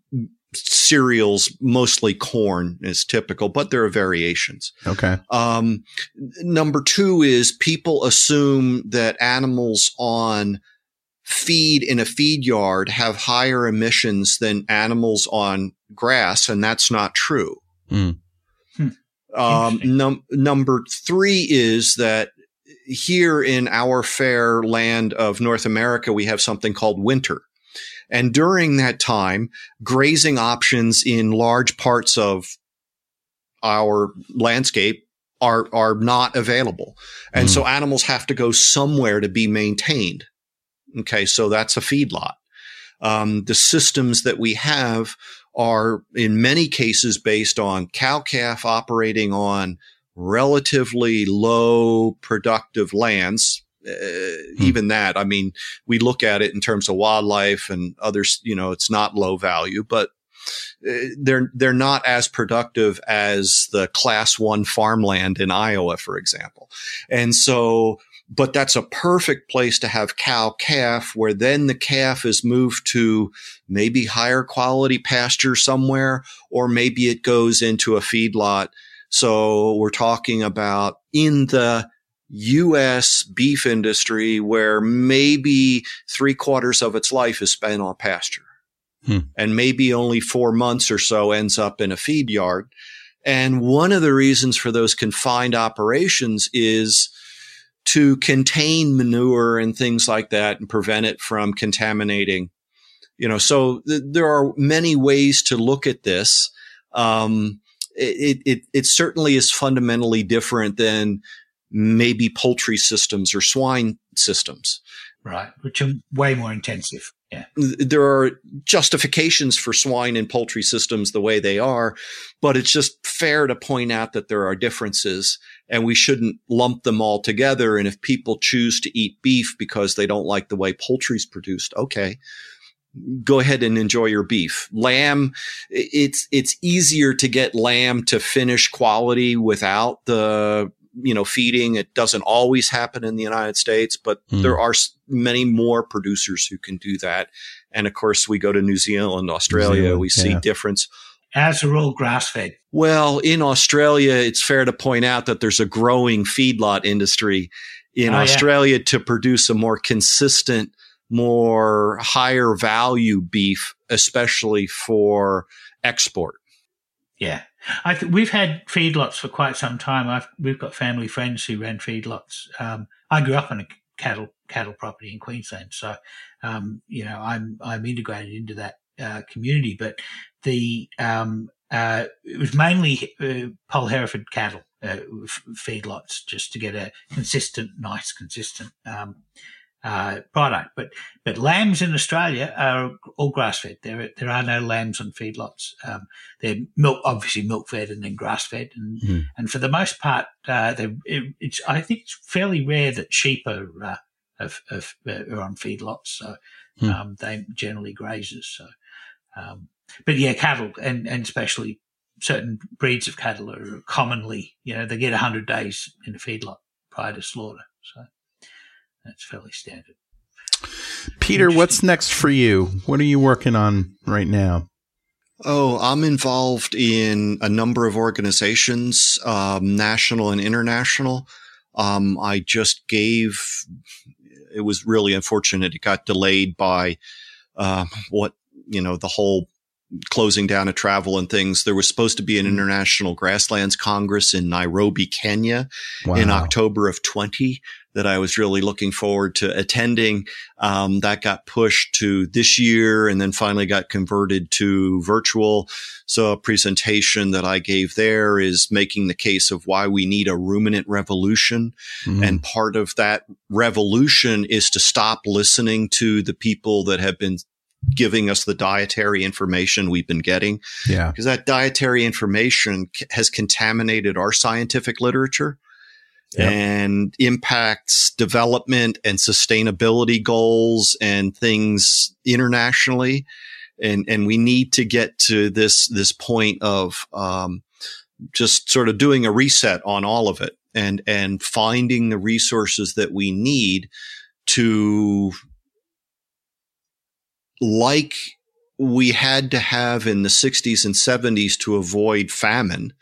cereals, mostly corn is typical, but there are variations. Okay. Um, number two is people assume that animals on feed in a feed yard have higher emissions than animals on grass, and that's not true. Mm. Hmm. Um, num- number three is that here in our fair land of North America, we have something called winter. And during that time, grazing options in large parts of our landscape are, are not available. And mm. so animals have to go somewhere to be maintained. Okay. So that's a feedlot. Um, the systems that we have are in many cases based on cow calf operating on relatively low productive lands, hmm. even that, I mean, we look at it in terms of wildlife and others, you know, it's not low value, but uh, they're they're not as productive as the class one farmland in Iowa, for example. And so, but that's a perfect place to have cow calf, where then the calf is moved to maybe higher quality pasture somewhere, or maybe it goes into a feedlot. So we're talking about in the U.S. beef industry where maybe three quarters of its life is spent on pasture. Hmm. And maybe only four months or so ends up in a feed yard. And one of the reasons for those confined operations is to contain manure and things like that and prevent it from contaminating. You know, so th- there are many ways to look at this. Um, it, it, it certainly is fundamentally different than maybe poultry systems or swine systems. Right, which are way more intensive. Yeah. There are justifications for swine and poultry systems the way they are, but it's just fair to point out that there are differences and we shouldn't lump them all together. And if people choose to eat beef because they don't like the way poultry's produced, okay, go ahead and enjoy your beef. Lamb, it's, it's easier to get lamb to finish quality without the you know, feeding. It doesn't always happen in the United States, but mm. there are many more producers who can do that. And of course, we go to New Zealand, Australia, Zealand, we see yeah. difference. As a rule, grass fed. Well, in Australia, it's fair to point out that there's a growing feedlot industry in oh, Australia yeah. to produce a more consistent, more higher value beef, especially for export. Yeah. I th- we've had feedlots for quite some time. I've, we've got family friends who ran feedlots. Um, I grew up on a cattle cattle property in Queensland, so um, you know I'm I'm integrated into that uh, community. But the um, uh, it was mainly uh, Poll Hereford cattle uh, f- feedlots just to get a consistent, nice, consistent um, uh, product. But but lambs in Australia are all grass fed. There there are no lambs on feedlots. Um, they're milk obviously milk fed and then grass fed, and mm. and for the most part, uh, it, it's I think it's fairly rare that sheep are uh, are, are, on feedlots. So mm. um, they generally grazers. So, um, but yeah, cattle and and especially certain breeds of cattle are commonly you know they get hundred days in a feedlot prior to slaughter. So. That's fairly standard. Peter, what's next for you? What are you working on right now? Oh, I'm involved in a number of organizations, um, national and international. Um, I just gave, it was really unfortunate. It got delayed by, uh, what, you know, the whole closing down of travel and things. There was supposed to be an international grasslands congress in Nairobi, Kenya wow. in October of 20 that I was really looking forward to attending. Um, that got pushed to this year and then finally got converted to virtual. So a presentation that I gave there is making the case of why we need a ruminant revolution. Mm-hmm. And part of that revolution is to stop listening to the people that have been giving us the dietary information we've been getting. Yeah. Because that dietary information has contaminated our scientific literature and impacts development and sustainability goals and things internationally. And, and we need to get to this, this point of, um, just sort of doing a reset on all of it and, and finding the resources that we need to like we had to have in the 60s and 70s to avoid famine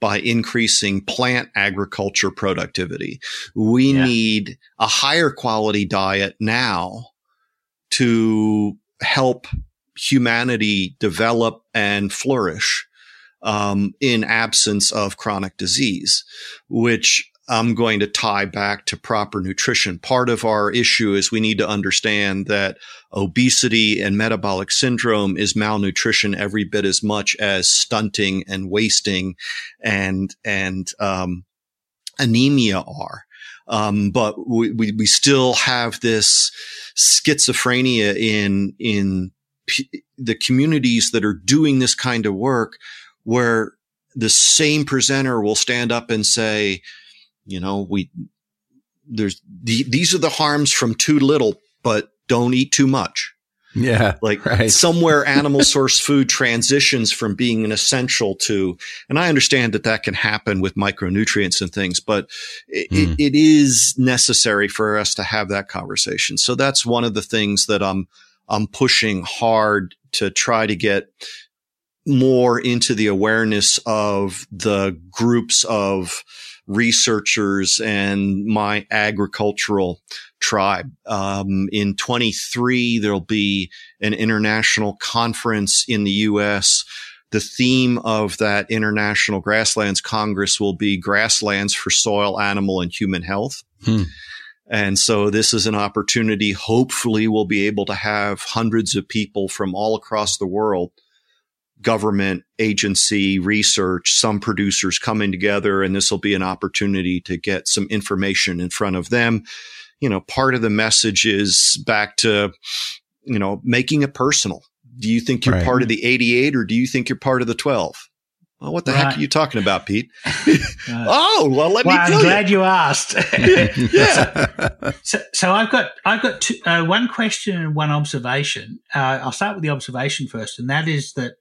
by increasing plant agriculture productivity. We yeah. need a higher quality diet now to help humanity develop and flourish um, in absence of chronic disease, which I'm going to tie back to proper nutrition. Part of our issue is we need to understand that obesity and metabolic syndrome is malnutrition every bit as much as stunting and wasting and, and, um, anemia are. Um, but we, we, we still have this schizophrenia in, in p- the communities that are doing this kind of work where the same presenter will stand up and say, you know, we, there's the, these are the harms from too little, but don't eat too much. Yeah. Like right. somewhere animal source food transitions from being an essential to, and I understand that that can happen with micronutrients and things, but it, mm. it, it is necessary for us to have that conversation. So that's one of the things that I'm, I'm pushing hard to try to get more into the awareness of the groups of researchers and my agricultural tribe. Um, in 23, there'll be an international conference in the U.S. The theme of that International Grasslands Congress will be grasslands for soil, animal, and human health. Hmm. And so this is an opportunity. Hopefully we'll be able to have hundreds of people from all across the world government agency research, some producers coming together, and this will be an opportunity to get some information in front of them. You know, part of the message is back to, you know, making it personal. Do you think you're right. part of the 88 or do you think you're part of the 12? Well, what the right. heck are you talking about, Pete? oh, well, let well, me I'm glad you, you asked. yeah. So, so I've got I've got two, uh, one question and one observation. Uh, I'll start with the observation first, and that is that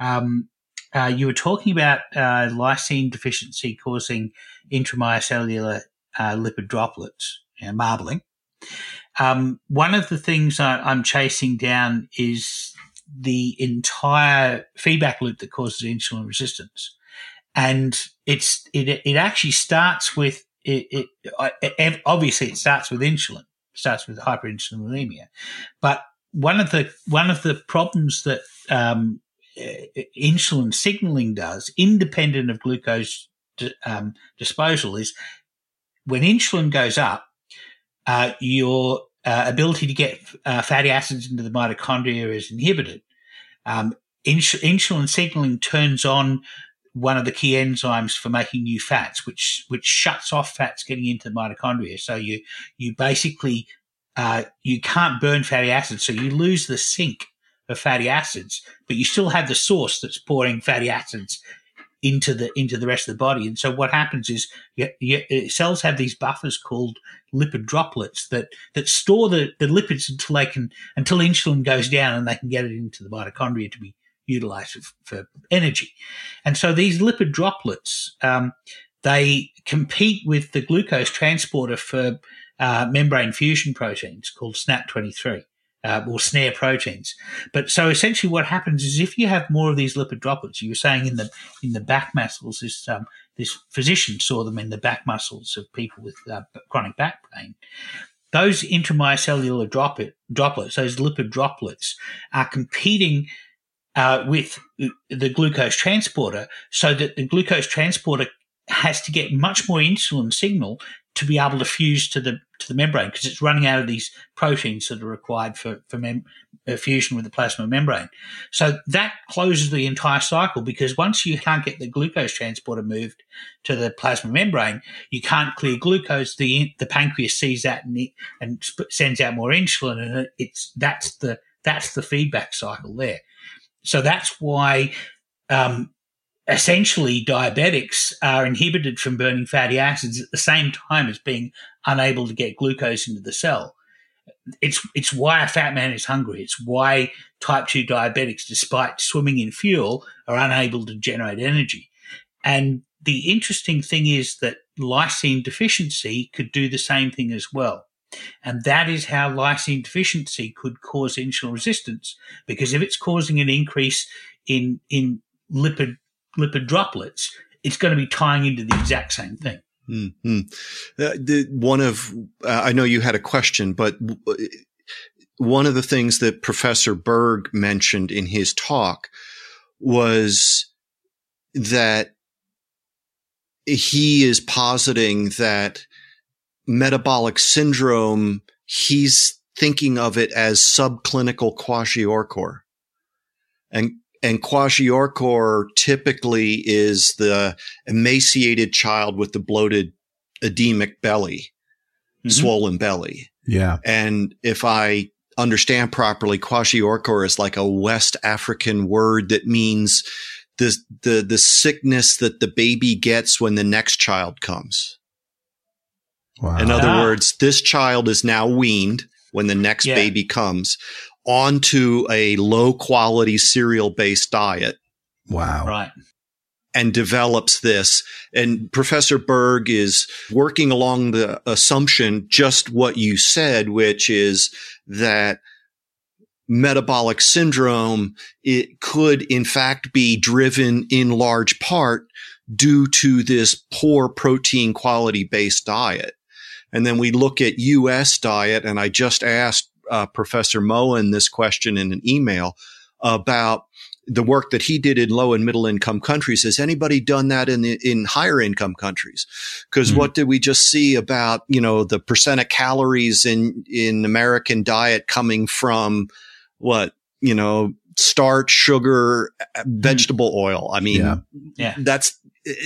um, uh, you were talking about uh, lysine deficiency causing intramyocellular uh, lipid droplets, you know, marbling. Um, one of the things I, am chasing down is the entire feedback loop that causes insulin resistance, and it's it it actually starts with it, it, it obviously it starts with insulin, starts with hyperinsulinemia, but one of the one of the problems that um, insulin signaling does, independent of glucose um, disposal, is when insulin goes up, uh, your uh, ability to get uh, fatty acids into the mitochondria is inhibited. Um, ins- insulin signaling turns on one of the key enzymes for making new fats, which which shuts off fats getting into the mitochondria. So you you basically uh, you can't burn fatty acids, so you lose the sink of fatty acids, but you still have the source that's pouring fatty acids into the into the rest of the body. And so what happens is you, you, cells have these buffers called lipid droplets that that store the, the lipids until they can until insulin goes down and they can get it into the mitochondria to be utilized for, for energy. And so these lipid droplets um, they compete with the glucose transporter for uh, membrane fusion proteins called SNAP23 uh, or snare proteins. But so essentially, what happens is if you have more of these lipid droplets, you were saying in the in the back muscles, this um, this physician saw them in the back muscles of people with uh, chronic back pain. Those intramyocellular droplet, droplets, those lipid droplets, are competing uh, with the glucose transporter, so that the glucose transporter has to get much more insulin signal to be able to fuse to the to the membrane because it's running out of these proteins that are required for for mem- uh, fusion with the plasma membrane. So that closes the entire cycle because once you can't get the glucose transporter moved to the plasma membrane, you can't clear glucose. The the pancreas sees that and, and sends out more insulin, and it's that's the that's the feedback cycle there. So that's why um, essentially diabetics are inhibited from burning fatty acids at the same time as being unable to get glucose into the cell. It's it's why a fat man is hungry. It's why type 2 diabetics, despite swimming in fuel, are unable to generate energy. And the interesting thing is that lysine deficiency could do the same thing as well. And that is how lysine deficiency could cause insulin resistance, because if it's causing an increase in, in lipid lipid droplets, it's going to be tying into the exact same thing. Mm-hmm. Uh, the, one of, uh, I know you had a question, but one of the things that Professor Berg mentioned in his talk was that he is positing that metabolic syndrome, he's thinking of it as subclinical kwashiorkor. And and kwashiorkor typically is the emaciated child with the bloated edemic belly, mm-hmm. swollen belly. Yeah. And if I understand properly, kwashiorkor is like a West African word that means the, the, the sickness that the baby gets when the next child comes. Wow. In other ah. words, this child is now weaned when the next yeah. baby comes onto a low quality cereal based diet. Wow. Right. And develops this. And Professor Berg is working along the assumption, just what you said, which is that metabolic syndrome, it could in fact be driven in large part due to this poor protein quality based diet. And then we look at US diet, and I just asked uh, Professor Moughan this question in an email about the work that he did in low and middle income countries. Has anybody done that in the, in higher income countries? Because mm-hmm. what did we just see about you know the percent of calories in in American diet coming from what you know starch, sugar, mm-hmm. vegetable oil? I mean, yeah, yeah. that's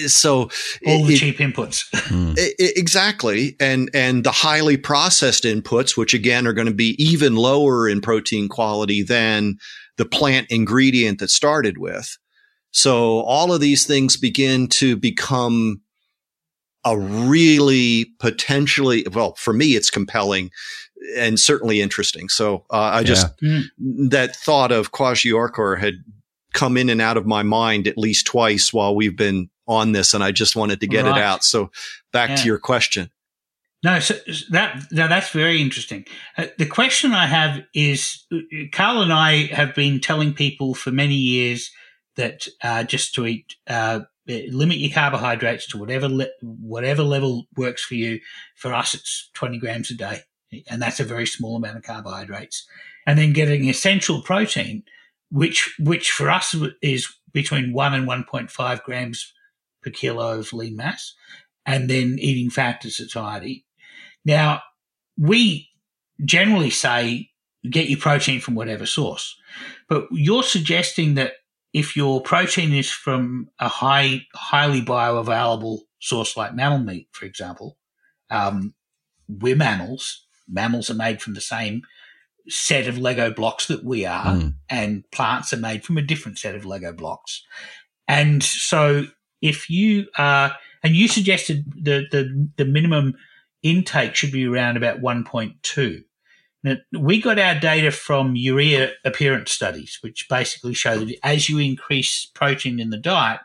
so all the it, cheap inputs hmm. it, exactly and and the highly processed inputs which again are going to be even lower in protein quality than the plant ingredient that started with so all of these things begin to become a really potentially well for me it's compelling and certainly interesting so uh, i just yeah. mm. that thought of kwashiorkor had come in and out of my mind at least twice while we've been on this, and I just wanted to get right. it out. So back yeah. to your question. No, so that now that's very interesting. Uh, the question I have is, Carl and I have been telling people for many years that uh, just to eat, uh, limit your carbohydrates to whatever le- whatever level works for you. For us, it's twenty grams a day, and that's a very small amount of carbohydrates. And then getting essential protein, which which for us is between one and one point five grams per kilo of lean mass, and then eating fat to satiety. Now, we generally say get your protein from whatever source, but you're suggesting that if your protein is from a high, highly bioavailable source like mammal meat, for example, um, we're mammals. Mammals are made from the same set of Lego blocks that we are, mm. and plants are made from a different set of Lego blocks. And so if you are, and you suggested the, the, the minimum intake should be around about 1.2. Now, we got our data from urea appearance studies, which basically show that as you increase protein in the diet,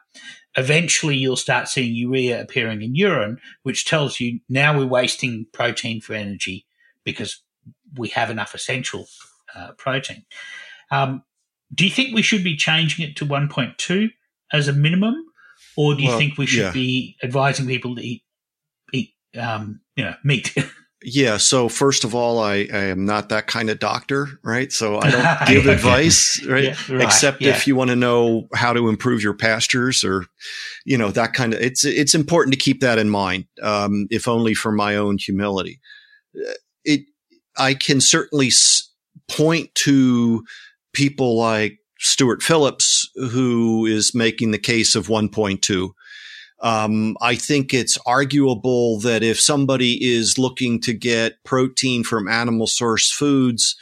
eventually you'll start seeing urea appearing in urine, which tells you now we're wasting protein for energy because we have enough essential uh, protein. Um, do you think we should be changing it to 1.2 as a minimum? Or do you well, think we should yeah. be advising people to eat, eat, um, you know, meat? Yeah. So first of all, I, I am not that kind of doctor, right? So I don't give advice, right? Yeah, right, Except yeah. if you want to know how to improve your pastures or, you know, that kind of, it's, it's important to keep that in mind. Um, if only for my own humility. Uh, It, I can certainly s- point to people like Stuart Phillips, who is making the case of 1.2. Um, I think it's arguable that if somebody is looking to get protein from animal source foods,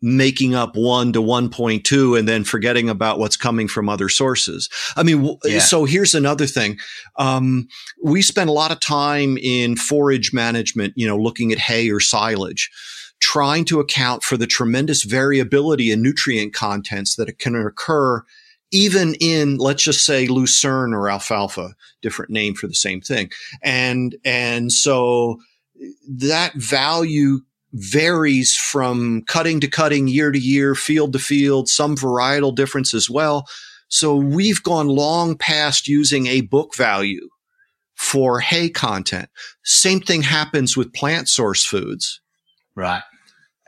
making up one to 1.2 and then forgetting about what's coming from other sources. I mean, Yeah. so here's another thing. Um, we spend a lot of time in forage management, you know, looking at hay or silage, trying to account for the tremendous variability in nutrient contents that can occur even in, let's just say lucerne or alfalfa, different name for the same thing. And, and so that value varies from cutting to cutting, year to year, field to field, some varietal difference as well. So we've gone long past using a book value for hay content. Same thing happens with plant source foods. Right.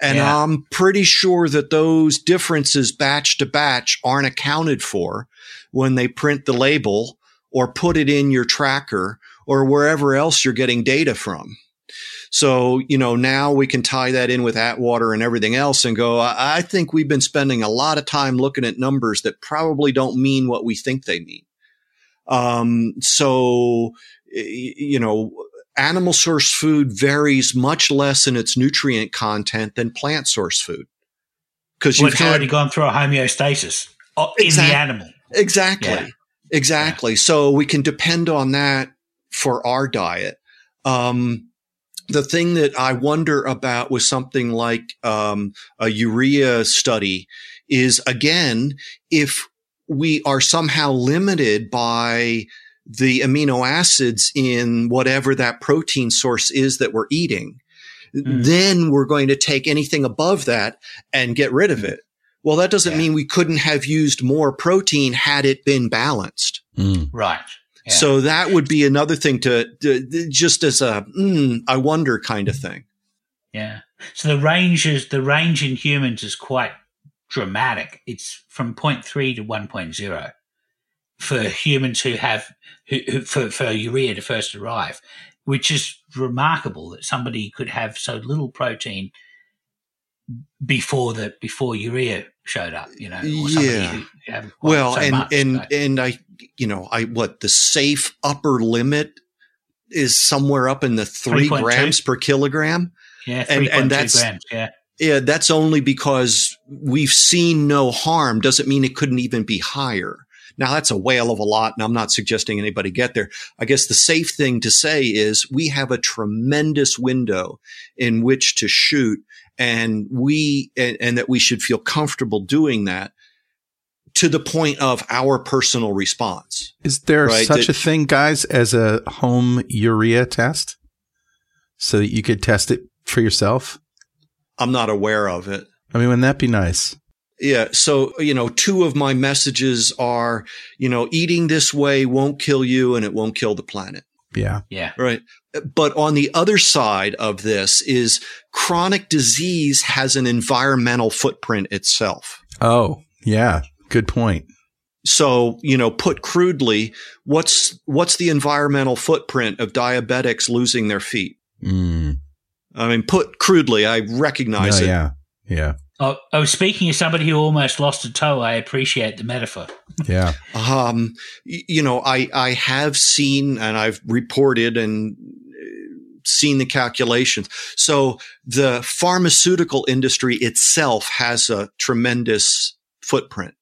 And Yeah. I'm pretty sure that those differences batch to batch aren't accounted for when they print the label or put it in your tracker or wherever else you're getting data from. So, you know, now we can tie that in with Atwater and everything else and go, I, I think we've been spending a lot of time looking at numbers that probably don't mean what we think they mean. Um, so, you know, animal source food varies much less in its nutrient content than plant source food. Because Well, you've had already gone through a homeostasis uh, in Exact- the animal. Exactly. Yeah. Exactly. So we can depend on that for our diet. Um, the thing that I wonder about with something like um, a urea study is again, if we are somehow limited by the amino acids in whatever that protein source is that we're eating, Mm. then we're going to take anything above that and get rid of it. Well, that doesn't Yeah. mean we couldn't have used more protein had it been balanced. Mm. Right. Yeah. So that would be another thing to, to just as a, mm, I wonder kind of thing. Yeah. So the range is the range in humans is quite dramatic. It's from 0.3 to 1.0 for humans who have who, for, for urea to first arrive, which is remarkable that somebody could have so little protein before the before urea showed up. You know, Yeah. Well, so and, much, and, so- and I, you know, I, what the safe upper limit is somewhere up in the three 3.2. grams per kilogram. yeah, and- and that's- grams. Yeah. Yeah, that's only because we've seen no harm doesn't mean it couldn't even be higher. Now that's a whale of a lot, and I'm not suggesting anybody get there. I guess the safe thing to say is we have a tremendous window in which to shoot, and we and, and that we should feel comfortable doing that to the point of our personal response. Is there Right, such that- a thing, guys, as a home urea test? So that you could test it for yourself? I'm not aware of it. I mean, wouldn't that be nice? Yeah. So, you know, two of my messages are, you know, eating this way won't kill you and it won't kill the planet. Yeah. Yeah. Right. But on the other side of this is chronic disease has an environmental footprint itself. Oh, yeah. Good point. So, you know, put crudely, what's, what's the environmental footprint of diabetics losing their feet? Mm. I mean, put crudely, I recognize No, it. yeah. Yeah. Oh, oh, speaking of somebody who almost lost a toe, I appreciate the metaphor. Yeah. Um, you know, I, I have seen and I've reported and uh, seen the calculations. So the pharmaceutical industry itself has a tremendous footprint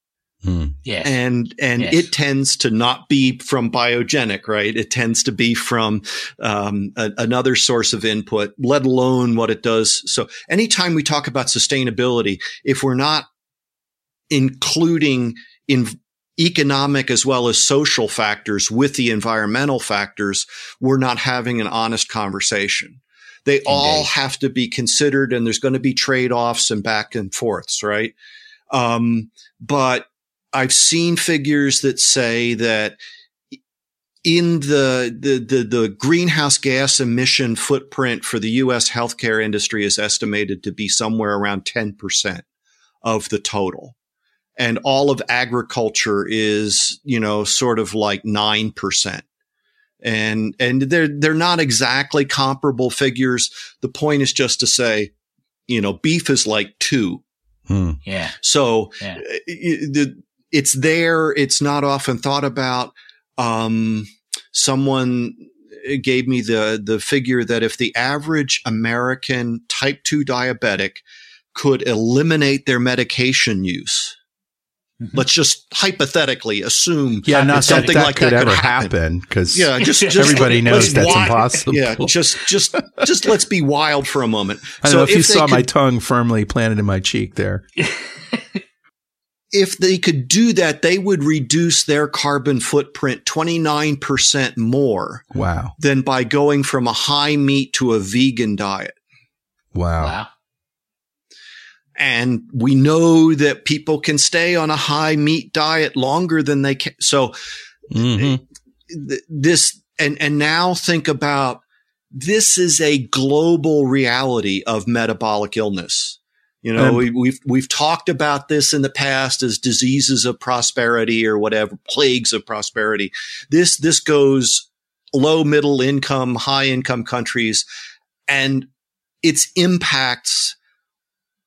Mm. Yes. and, and Yes. it tends to not be from biogenic, right? It tends to be from, um, a- another source of input, let alone what it does. So anytime we talk about sustainability, if we're not including in economic as well as social factors with the environmental factors, we're not having an honest conversation. They all have to be considered and there's going to be trade offs and back and forths, right? Um, but I've seen figures that say that in the, the, the, the greenhouse gas emission footprint for the U.S. healthcare industry is estimated to be somewhere around 10% of the total. And all of agriculture is, you know, sort of like 9% and and they're they're not exactly comparable figures. The point is just to say, you know, beef is like two. Hmm. Yeah. So yeah. It, it's there. It's not often thought about. Um, someone gave me the the figure that if the average American type two diabetic could eliminate their medication use Mm-hmm. Let's just hypothetically assume yeah, not something that, that like could that ever could happen because yeah, just, just everybody knows that's wild. impossible. Yeah, just just just let's be wild for a moment. I so know if, if you saw could, my tongue firmly planted in my cheek there. if they could do that, they would reduce their carbon footprint 29% more. Wow. Than by going from a high meat to a vegan diet. Wow. Wow. And we know that people can stay on a high meat diet longer than they can. So mm-hmm. this, and, and now think about this is a global reality of metabolic illness. You know, um, we, we've, we've talked about this in the past as diseases of prosperity or whatever, plagues of prosperity. This, this goes low, middle income, high income countries and its impacts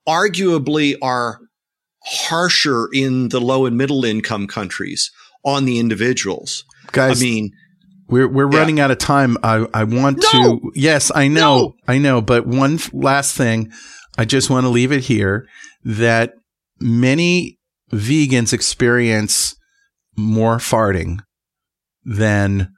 arguably are harsher in the low and middle income countries on the individuals. Guys, I mean, we're we're yeah. running out of time. I I want no! to. Yes, I know, no! I know. But one last thing, I just want to leave it here that many vegans experience more farting than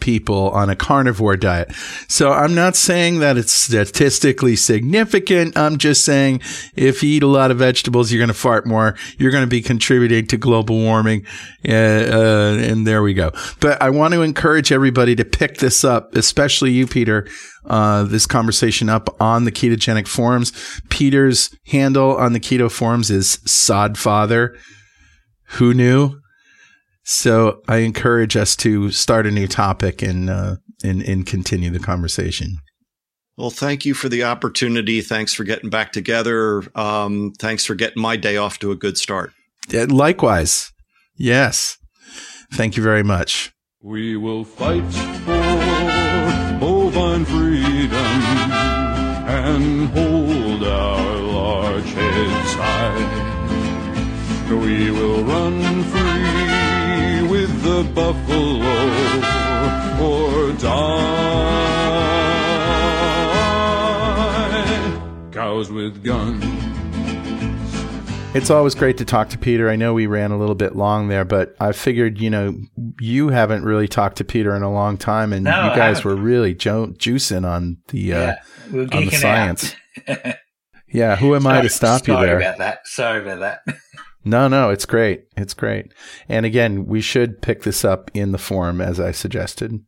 people on a carnivore diet. So I'm not saying that it's statistically significant. I'm just saying if you eat a lot of vegetables, you're going to fart more. You're going to be contributing to global warming. Uh, uh, and there we go. But I want to encourage everybody to pick this up, especially you, Peter. Uh, this conversation up on the ketogenic forums. Peter's handle on the keto forums is Sodfather. Who knew? So I encourage us to start a new topic and uh, and, and continue the conversation. Well, thank you for the opportunity. Thanks for getting back together. Um, thanks for getting my day off to a good start. Yeah, likewise. Yes. Thank you very much. We will fight for bovine freedom and hold our large heads high. We will run free the buffalo or die. Cows with guns. It's always great to talk to Peter. I know we ran a little bit long there, but I figured, you know, you haven't really talked to Peter in a long time, and no, you guys were really jo- juicing on the uh, yeah, on the science. yeah, who am sorry, I to stop you there? Sorry about that. Sorry about that. No, no, it's great. It's great. And again, we should pick this up in the forum as I suggested.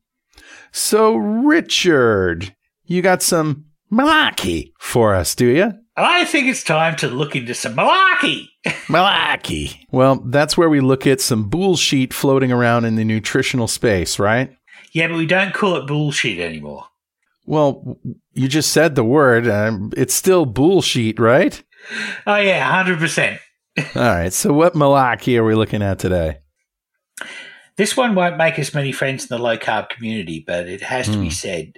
So, Richard, you got some malarkey for us, do you? I think it's time to look into some malarkey. malarkey. Well, that's where we look at some bullshit floating around in the nutritional space, right? Yeah, but we don't call it bullshit anymore. Well, you just said the word. Um, it's still bullshit, right? Oh, yeah, 100%. All right. So, what malarkey are we looking at today? This one won't make us many friends in the low carb community, but it has mm. to be hmm. said.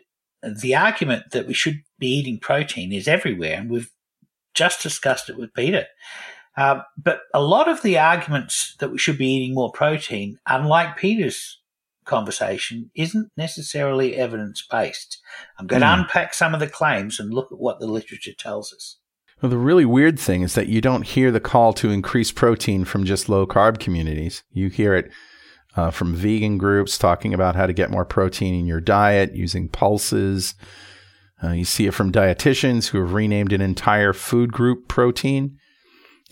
The argument that we should be eating protein is everywhere, and we've just discussed it with Peter. Uh, but a lot of the arguments that we should be eating more protein, unlike Peter's conversation, isn't necessarily evidence based. I'm going mm. to unpack some of the claims and look at what the literature tells us. Well, the really weird thing is that you don't hear the call to increase protein from just low carb communities. You hear it uh, from vegan groups talking about how to get more protein in your diet using pulses. Uh, you see it from dietitians who have renamed an entire food group protein.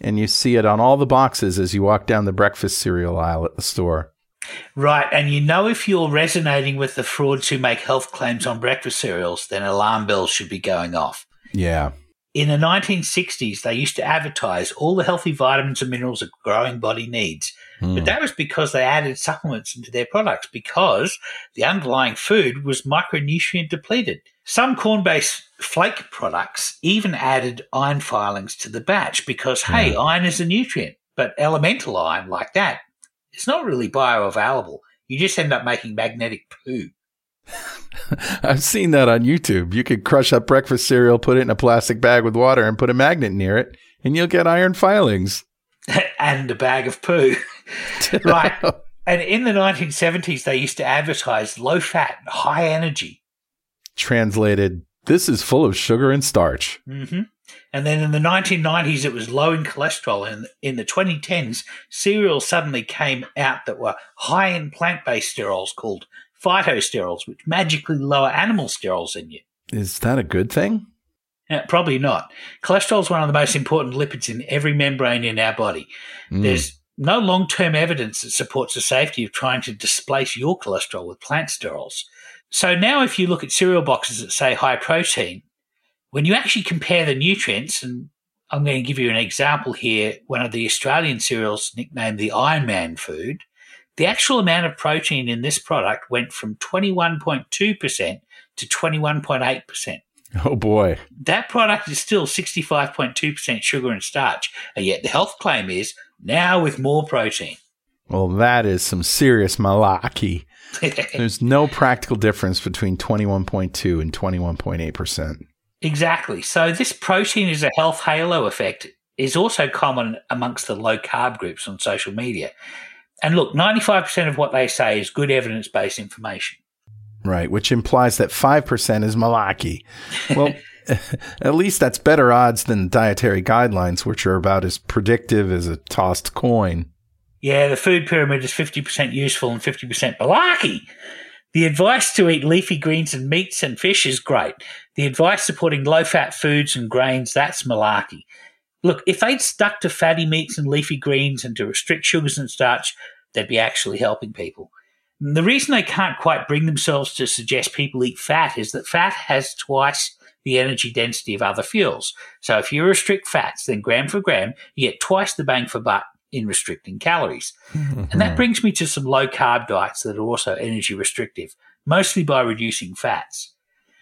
And you see it on all the boxes as you walk down the breakfast cereal aisle at the store. Right. And you know, if you're resonating with the frauds who make health claims on breakfast cereals, then alarm bells should be going off. Yeah. In the 1960s, they used to advertise all the healthy vitamins and minerals a growing body needs. But hmm. that was because they added supplements into their products because the underlying food was micronutrient depleted. Some corn based flake products even added iron filings to the batch because, hey, hmm. iron is a nutrient, but elemental iron like that, it's not really bioavailable. You just end up making magnetic poo. I've seen that on YouTube. You could crush up breakfast cereal, put it in a plastic bag with water, and put a magnet near it, and you'll get iron filings. and a bag of poo. right. And in the 1970s, they used to advertise low fat, high energy. Translated, this is full of sugar and starch. hmm And then in the 1990s, it was low in cholesterol. And in the 2010s, cereals suddenly came out that were high in plant based sterols called phytosterols, which magically lower animal sterols in you. Is that a good thing? Uh, probably not. Cholesterol is one of the most important lipids in every membrane in our body. There's no long term evidence that supports the safety of trying to displace your cholesterol with plant sterols. So now, if you look at cereal boxes that say high protein, when you actually compare the nutrients, and I'm going to give you an example here, one of the Australian cereals nicknamed the Iron Man food, the actual amount of protein in this product went from 21.2% to 21.8%. Oh boy. That product is still 65.2% sugar and starch, and yet the health claim is now with more protein. Well, that is some serious malarkey. There's no practical difference between 21.2 and 21.8%. exactly. So, this protein is a health halo effect is also common amongst the low carb groups on social media. And look, 95% of what they say is good evidence based information. Right, which implies that 5% is malarkey. Well, at least that's better odds than dietary guidelines, which are about as predictive as a tossed coin. Yeah, the food pyramid is 50% useful and 50% malarkey. The advice to eat leafy greens and meats and fish is great. The advice supporting low fat foods and grains, that's malarkey. Look, if they'd stuck to fatty meats and leafy greens and to restrict sugars and starch, they'd be actually helping people. And the reason they can't quite bring themselves to suggest people eat fat is that fat has twice the energy density of other fuels. So if you restrict fats, then gram for gram, you get twice the bang for buck in restricting calories. And that brings me to some low carb diets that are also energy restrictive, mostly by reducing fats.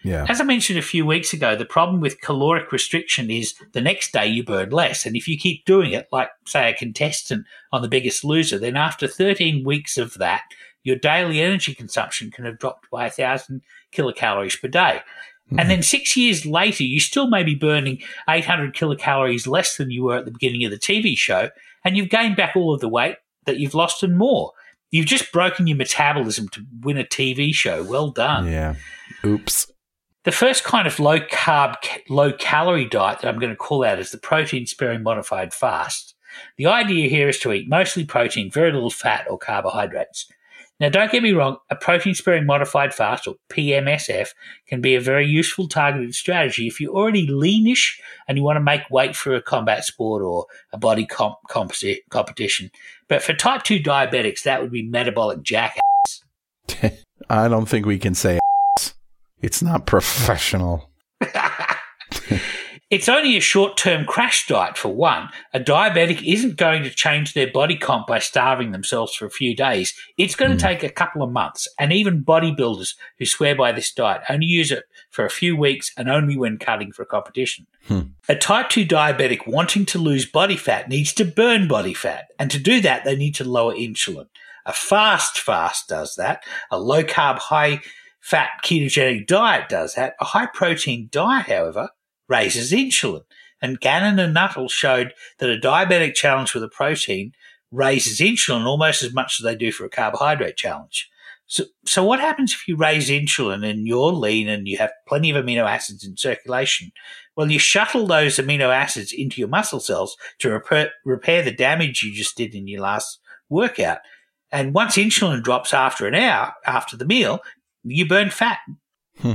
Yeah. As I mentioned a few weeks ago, the problem with caloric restriction is the next day you burn less. And if you keep doing it, like, say, a contestant on The Biggest Loser, then after 13 weeks of that, your daily energy consumption can have dropped by 1,000 kilocalories per day. And mm-hmm. then six years later, you still may be burning 800 kilocalories less than you were at the beginning of the TV show, and you've gained back all of the weight that you've lost and more. You've just broken your metabolism to win a TV show. Well done. Yeah. Oops. The first kind of low carb, low calorie diet that I'm going to call out is the protein sparing modified fast. The idea here is to eat mostly protein, very little fat or carbohydrates. Now, don't get me wrong, a protein sparing modified fast or PMSF can be a very useful targeted strategy if you're already leanish and you want to make weight for a combat sport or a body comp- competition. But for type 2 diabetics, that would be metabolic jackass. I don't think we can say it's not professional. It's only a short term crash diet for one. A diabetic isn't going to change their body comp by starving themselves for a few days. It's going to hmm. take a couple of months. And even bodybuilders who swear by this diet only use it for a few weeks and only when cutting for a competition. Hmm. A type 2 diabetic wanting to lose body fat needs to burn body fat. And to do that, they need to lower insulin. A fast fast does that. A low carb, high fat ketogenic diet does that. A high protein diet, however, raises insulin. And Gannon and Nuttall showed that a diabetic challenge with a protein raises insulin almost as much as they do for a carbohydrate challenge. So, so what happens if you raise insulin and you're lean and you have plenty of amino acids in circulation? Well, you shuttle those amino acids into your muscle cells to repair, repair the damage you just did in your last workout. And once insulin drops after an hour after the meal, you burn fat. Hmm.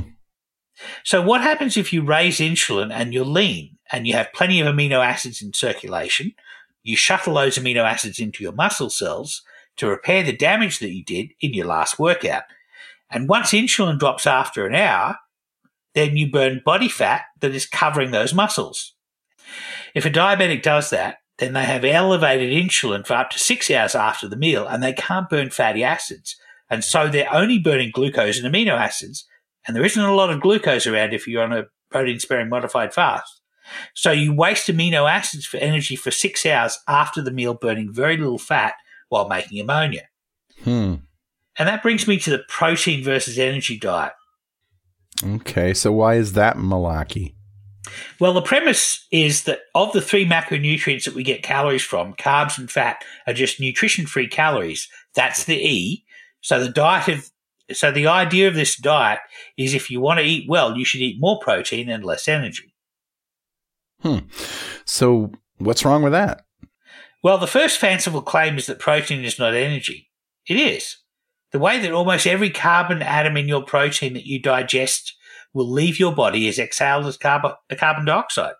So what happens if you raise insulin and you're lean and you have plenty of amino acids in circulation? You shuttle those amino acids into your muscle cells to repair the damage that you did in your last workout. And once insulin drops after an hour, then you burn body fat that is covering those muscles. If a diabetic does that, then they have elevated insulin for up to six hours after the meal and they can't burn fatty acids. And so they're only burning glucose and amino acids. And there isn't a lot of glucose around if you're on a protein sparing modified fast. So you waste amino acids for energy for six hours after the meal, burning very little fat while making ammonia. Hmm. And that brings me to the protein versus energy diet. Okay, so why is that malarkey? Well, the premise is that of the three macronutrients that we get calories from, carbs and fat are just nutrition free calories. That's the E. So the diet of so the idea of this diet is if you want to eat well, you should eat more protein and less energy. Hmm. So what's wrong with that? Well, the first fanciful claim is that protein is not energy. It is. The way that almost every carbon atom in your protein that you digest will leave your body is exhaled as carbon, carbon dioxide.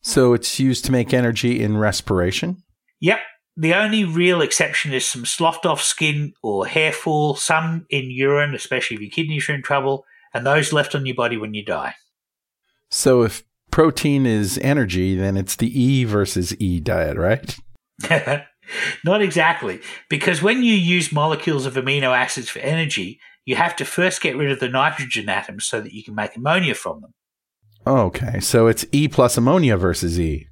So it's used to make energy in respiration? Yep. The only real exception is some sloughed off skin or hair fall, some in urine, especially if your kidneys are in trouble, and those left on your body when you die. So if protein is energy, then it's the E versus E diet, right? Not exactly, because when you use molecules of amino acids for energy, you have to first get rid of the nitrogen atoms so that you can make ammonia from them. Oh, okay, so it's E plus ammonia versus E.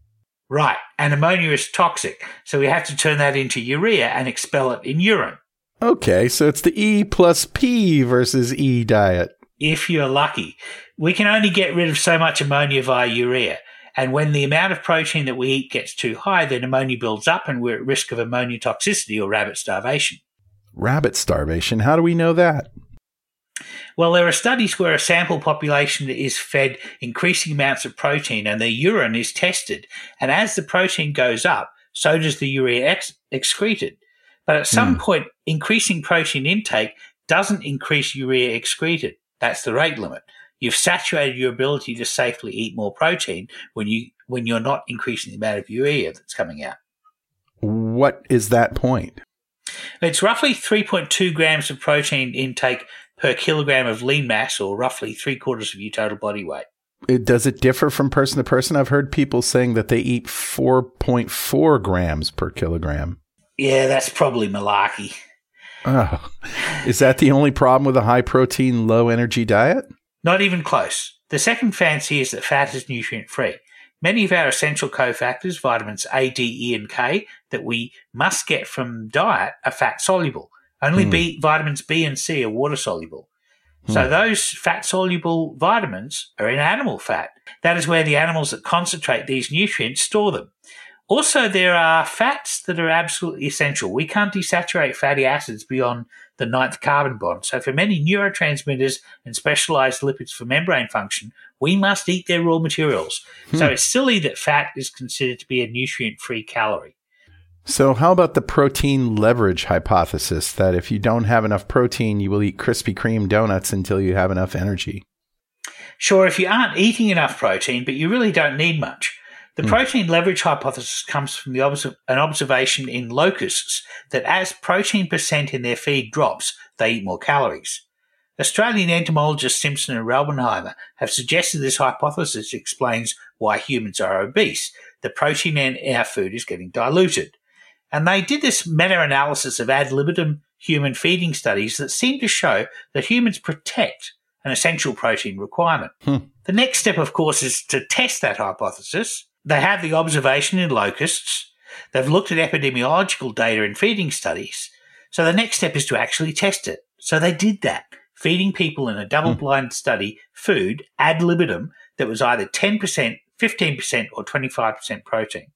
Right, and ammonia is toxic, so we have to turn that into urea and expel it in urine. Okay, so it's the E plus P versus E diet. If you're lucky, we can only get rid of so much ammonia via urea. And when the amount of protein that we eat gets too high, then ammonia builds up and we're at risk of ammonia toxicity or rabbit starvation. Rabbit starvation, how do we know that? Well, there are studies where a sample population is fed increasing amounts of protein and their urine is tested. And as the protein goes up, so does the urea ex- excreted. But at some hmm. point, increasing protein intake doesn't increase urea excreted. That's the rate limit. You've saturated your ability to safely eat more protein when you when you're not increasing the amount of urea that's coming out. What is that point? It's roughly 3.2 grams of protein intake per kilogram of lean mass, or roughly three quarters of your total body weight. It, does it differ from person to person? I've heard people saying that they eat 4.4 grams per kilogram. Yeah, that's probably malarkey. Oh, is that the only problem with a high protein, low energy diet? Not even close. The second fancy is that fat is nutrient free. Many of our essential cofactors, vitamins A, D, E, and K, that we must get from diet are fat soluble. Only hmm. B, vitamins B and C are water soluble. So hmm. those fat soluble vitamins are in animal fat. That is where the animals that concentrate these nutrients store them. Also, there are fats that are absolutely essential. We can't desaturate fatty acids beyond the ninth carbon bond. So, for many neurotransmitters and specialized lipids for membrane function, we must eat their raw materials. So, hmm. it's silly that fat is considered to be a nutrient free calorie. So, how about the protein leverage hypothesis that if you don't have enough protein, you will eat Krispy Kreme donuts until you have enough energy? Sure, if you aren't eating enough protein, but you really don't need much. The hmm. protein leverage hypothesis comes from the obs- an observation in locusts that as protein percent in their feed drops, they eat more calories. Australian entomologists Simpson and Raubenheimer have suggested this hypothesis explains why humans are obese. The protein in our food is getting diluted. And they did this meta analysis of ad libitum human feeding studies that seemed to show that humans protect an essential protein requirement. Hmm. The next step, of course, is to test that hypothesis. They have the observation in locusts. They've looked at epidemiological data in feeding studies. So the next step is to actually test it. So they did that, feeding people in a double blind hmm. study food ad libitum that was either 10%, 15%, or 25% protein.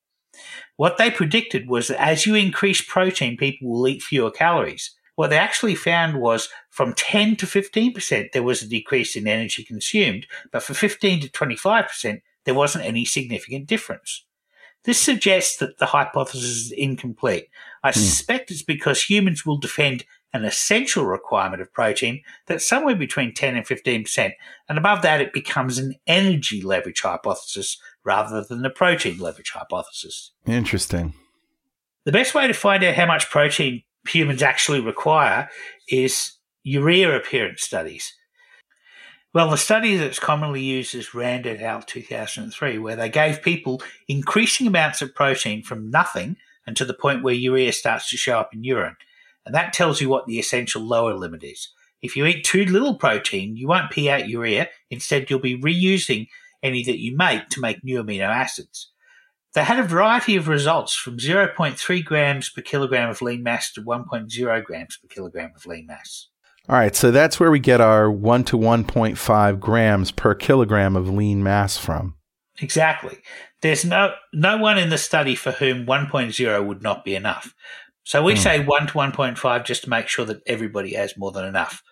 What they predicted was that as you increase protein, people will eat fewer calories. What they actually found was from 10 to 15%, there was a decrease in energy consumed, but for 15 to 25%, there wasn't any significant difference. This suggests that the hypothesis is incomplete. I hmm. suspect it's because humans will defend an essential requirement of protein that's somewhere between 10 and 15%, and above that it becomes an energy leverage hypothesis rather than the protein leverage hypothesis. Interesting. The best way to find out how much protein humans actually require is urea appearance studies. Well, the study that's commonly used is Rand et al. 2003, where they gave people increasing amounts of protein from nothing and to the point where urea starts to show up in urine. And that tells you what the essential lower limit is. If you eat too little protein, you won't pee out urea. Instead, you'll be reusing any that you make to make new amino acids. They had a variety of results from 0.3 grams per kilogram of lean mass to 1.0 grams per kilogram of lean mass. All right, so that's where we get our 1 to 1.5 grams per kilogram of lean mass from. Exactly. There's no no one in the study for whom 1.0 would not be enough. So we hmm. say 1 to 1.5 just to make sure that everybody has more than enough.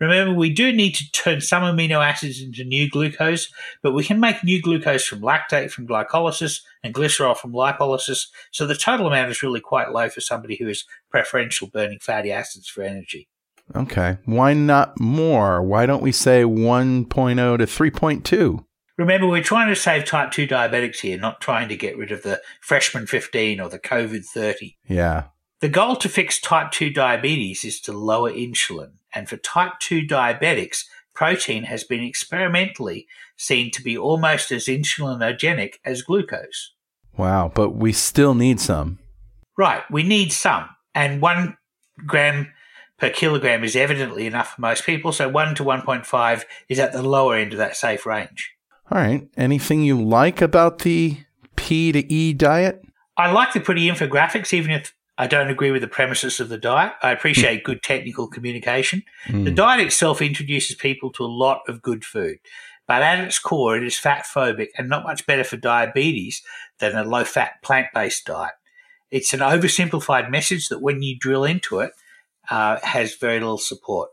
Remember, we do need to turn some amino acids into new glucose, but we can make new glucose from lactate from glycolysis and glycerol from lipolysis, so the total amount is really quite low for somebody who is preferential burning fatty acids for energy. Okay. Why not more? Why don't we say 1.0 to 3.2? Remember, we're trying to save type 2 diabetics here, not trying to get rid of the freshman 15 or the COVID 30. Yeah. The goal to fix type 2 diabetes is to lower insulin. And for type 2 diabetics, protein has been experimentally seen to be almost as insulinogenic as glucose. Wow. But we still need some. Right, we need some. And one gram per kilogram is evidently enough for most people. So 1 to 1.5 is at the lower end of that safe range. All right. Anything you like about the P to E diet? I like the pretty infographics, even if I don't agree with the premises of the diet. I appreciate good technical communication. The diet itself introduces people to a lot of good food, but at its core, it is fat phobic and not much better for diabetes than a low fat plant based diet. It's an oversimplified message that when you drill into it, uh, has very little support.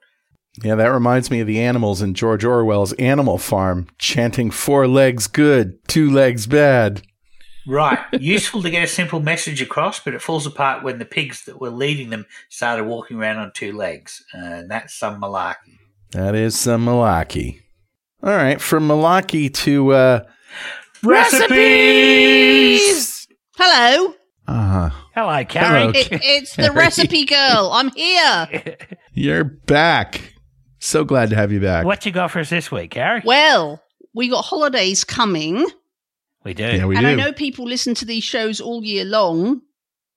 Yeah, that reminds me of the animals in George Orwell's Animal Farm chanting four legs good, two legs bad. Right. Useful to get a simple message across, but it falls apart when the pigs that were leading them started walking around on two legs. And that's some malarkey. That is some malarkey. All right, from malarkey to uh, Recipes! Hello. uh Hello, Carrie. Hello. It, it's the recipe girl. I'm here. you're back. So glad to have you back. What you got for us this week, Carrie? Well, we got holidays coming, We do. Yeah, we and do. I know people listen to these shows all year long,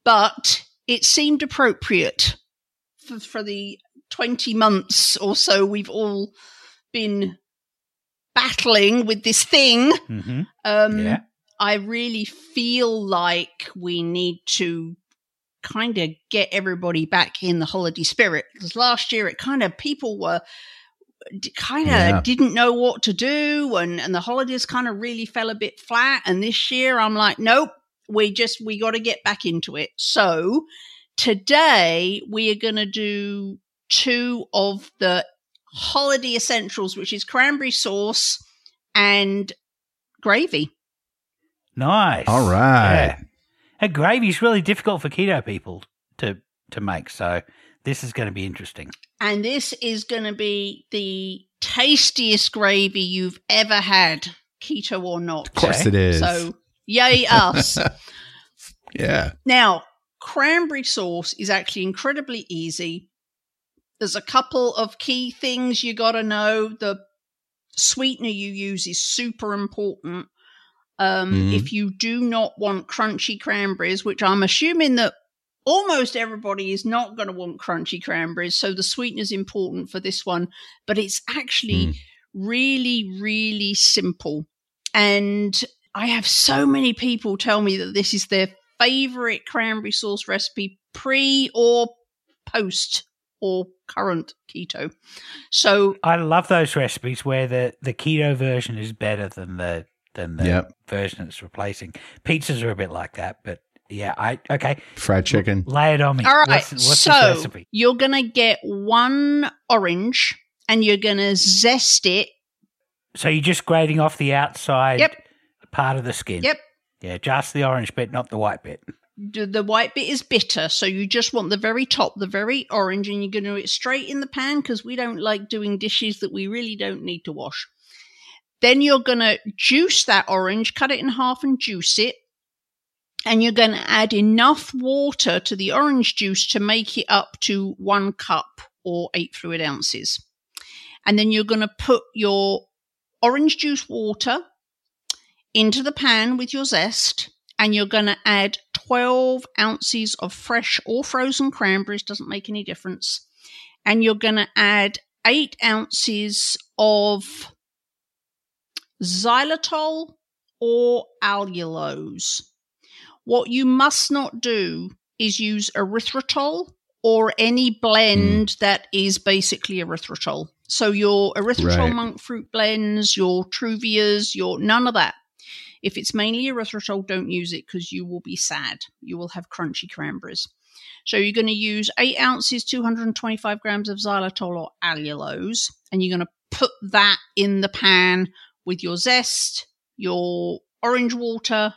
but it seemed appropriate for, for the 20 months or so we've all been battling with this thing. hmm Um, Yeah. I really feel like we need to kind of get everybody back in the holiday spirit because last year it kind of people were kind of Yeah. didn't know what to do and and the holidays kind of really fell a bit flat and this year I'm like nope we just we got to get back into it so today we are going to do two of the holiday essentials which is cranberry sauce and gravy Nice. All right. Yeah. And gravy's really difficult for keto people to to make, so this is going to be interesting. And this is going to be the tastiest gravy you've ever had, keto or not. Of course it is. So, yay us. yeah. now, cranberry sauce is actually incredibly easy. There's a couple of key things you got to know. The sweetener you use is super important. Um, Mhm. If you do not want crunchy cranberries, which I'm assuming that almost everybody is not going to want crunchy cranberries, so the sweetener is important for this one, but it's actually Mm. really, really simple. And I have so many people tell me that this is their favorite cranberry sauce recipe pre or post or current keto. So I love those recipes where the, the keto version is better than the than the Yep. version it's replacing. Pizzas are a bit like that, but yeah, I okay. Fried chicken. Lay it on me. All right. What's, what's so recipe? you're going to get one orange and you're going to zest it. So you're just grating off the outside Yep. part of the skin. Yep. Yeah, just the orange bit, not the white bit. The the white bit is bitter, so you just want the very top, the very orange, and you're going to do it straight in the pan because we don't like doing dishes that we really don't need to wash. Then you're going to juice that orange, cut it in half and juice it. And you're going to add enough water to the orange juice to make it up to one cup or eight fluid ounces. And then you're going to put your orange juice water into the pan with your zest, and you're going to add 12 ounces of fresh or frozen cranberries, doesn't make any difference. And you're going to add eight ounces of xylitol or allulose. What you must not do is use erythritol or any blend mm. that is basically erythritol. So your erythritol Right. monk fruit blends, your Truvias, your none of that. If it's mainly erythritol, don't use it because you will be sad. You will have crunchy cranberries. So you're going to use eight ounces, 225 grams of xylitol or allulose, and you're going to put that in the pan with your zest, your orange water,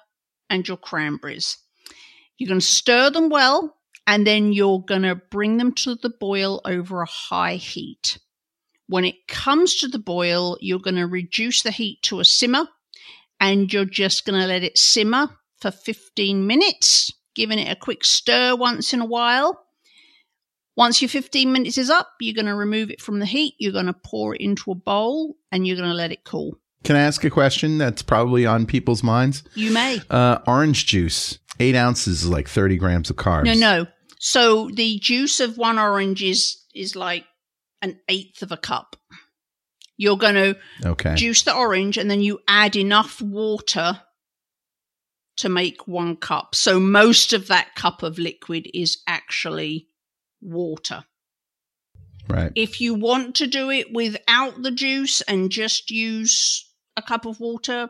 and your cranberries. You're going to stir them well, and then you're going to bring them to the boil over a high heat. When it comes to the boil, you're going to reduce the heat to a simmer, and you're just going to let it simmer for 15 minutes, giving it a quick stir once in a while. Once your 15 minutes is up, you're going to remove it from the heat. You're going to pour it into a bowl and you're going to let it cool. Can I ask a question that's probably on people's minds? You may. Uh, orange juice, eight ounces is like 30 grams of carbs. No, no. So the juice of one orange is is like an eighth of a cup. You're going to Okay. juice the orange and then you add enough water to make one cup. So most of that cup of liquid is actually water. Right. If you want to do it without the juice and just use a cup of water,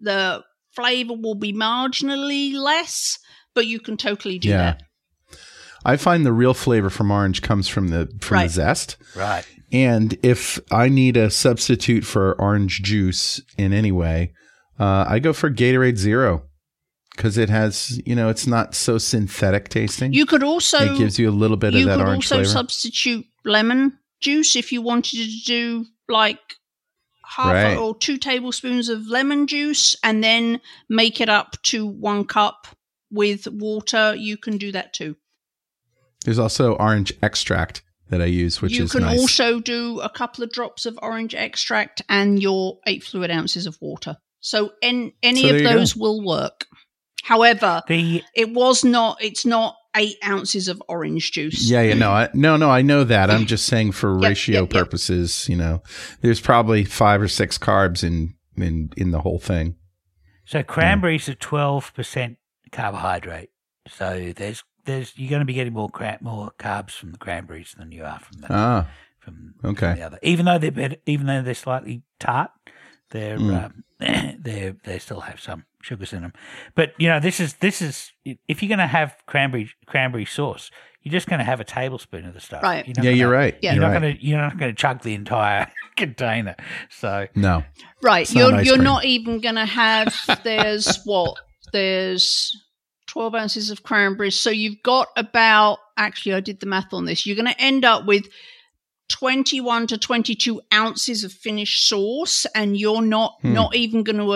the flavor will be marginally less, but you can totally do Yeah. that. I find the real flavor from orange comes from the from the zest. Right. And if I need a substitute for orange juice in any way, uh, I go for Gatorade Zero because it has, you know, it's not so synthetic tasting. You could also it gives you a little bit of you that could orange also flavor. substitute lemon juice if you wanted to do like half Right. or two tablespoons of lemon juice and then make it up to one cup with water. You can do that too. There's also orange extract that I use, which you is can nice. also do a couple of drops of orange extract and your eight fluid ounces of water. So en- any So of you go. those will work. However, The it was not. It's not eight ounces of orange juice. Yeah, yeah, no, I, no, no. I know that. I'm just saying for Yep, ratio yep, yep. purposes. You know, there's probably five or six carbs in in in the whole thing. so cranberries are twelve percent carbohydrate. So there's there's you're going to be getting more cra- more carbs from the cranberries than you are from the Ah, from, okay. from the other. Even though they're better, even though they're slightly tart, they're Mm. um, they they still have some sugars in them. But you know, this is this is if you're going to have cranberry cranberry sauce, you're just going to have a tablespoon of the stuff. Right. You're yeah, gonna- you're right. Yeah. You're you're not going to you're not going to chug the entire container. So No, Right. You're ice you're cream. not even going to have. There's what? There's twelve ounces of cranberries. So you've got about. Actually, I did the math on this. You're going to end up with. 21 to 22 ounces of finished sauce and you're not Hmm. not even going to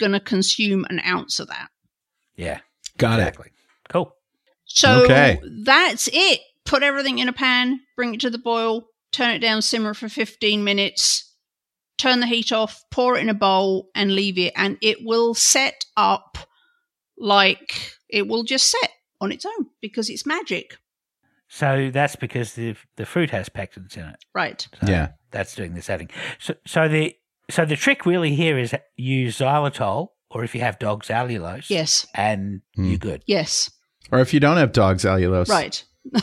going to consume an ounce of that yeah, got it. Cool. So Okay. that's it. Put everything in a pan, bring it to the boil, turn it down, simmer for 15 minutes, turn the heat off, pour it in a bowl, and leave it. And it will set up like it will just set on its own because it's magic. So that's because the the fruit has pectins in it. Right. So Yeah. that's doing the setting. So so the so the trick really here is use xylitol, or if you have dogs, allulose. Yes. and Hmm. you're good. Yes. Or if you don't have dogs, allulose. Right.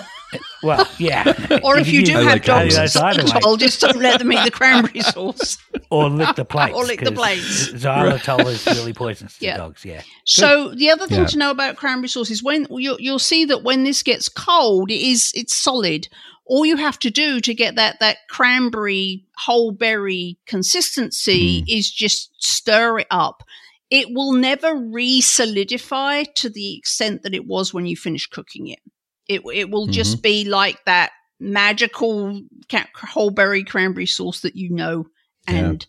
Well, yeah. Or if, you do have like dogs, allulose either way, xylitol, just don't let them eat the cranberry sauce. or lick the plates, Or lick the plates. Xylitol is really poisonous to Yeah. dogs. Yeah. So the other thing Yeah. to know about cranberry sauce is when you'll, you'll see that when this gets cold, it is it's solid. All you have to do to get that that cranberry whole berry consistency is just stir it up. It will never re-solidify to the extent that it was when you finish cooking it. It it will just be like that magical ca- whole berry cranberry sauce that you know and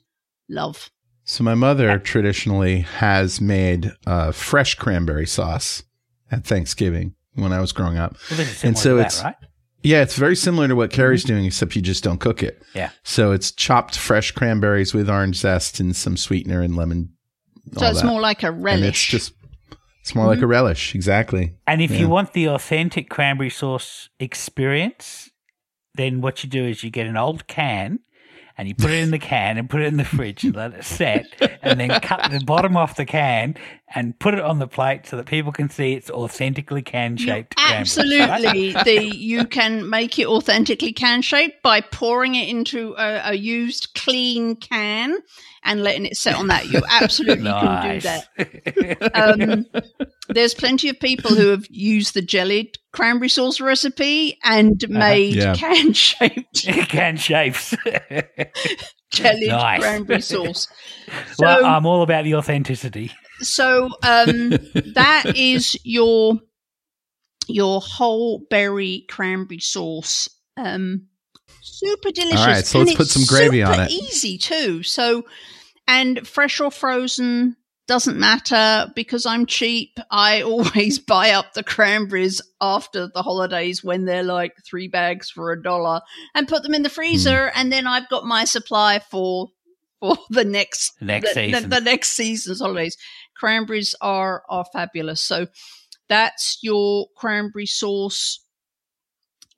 love. So my mother traditionally has made uh, fresh cranberry sauce at Thanksgiving when I was growing up. Well, And so to it's- that, right? Yeah, it's very similar to what Carrie's mm-hmm. doing, except you just don't cook it. Yeah. So it's chopped fresh cranberries with orange zest and some sweetener and lemon. So it's that. more like a And it's just it's more like a mm-hmm. relish, exactly. And if Yeah. you want the authentic cranberry sauce experience, then what you do is you get an old can and you put it in the can and put it in the fridge and let it set and then cut the bottom off the can and put it on the plate so that people can see it's authentically can shaped Absolutely, the you can make it authentically can shaped by pouring it into a, a used clean can and letting it set on that. You absolutely can do that. Um, there's plenty of people who have used the jellied cranberry sauce recipe and made Yeah. can shaped can shapes. jellied Nice. cranberry sauce. So, well, I'm all about the authenticity. so um, that is your your whole berry cranberry sauce. Um, super delicious. right, so and let's put some gravy on it. Easy too. So, and fresh or frozen doesn't matter because I'm cheap. I always buy up the cranberries after the holidays when they're like three bags for a dollar and put them in the freezer, Hmm. and then I've got my supply for for the next Next the, the- season. the next season's holidays. Cranberries are are fabulous. So that's your cranberry sauce.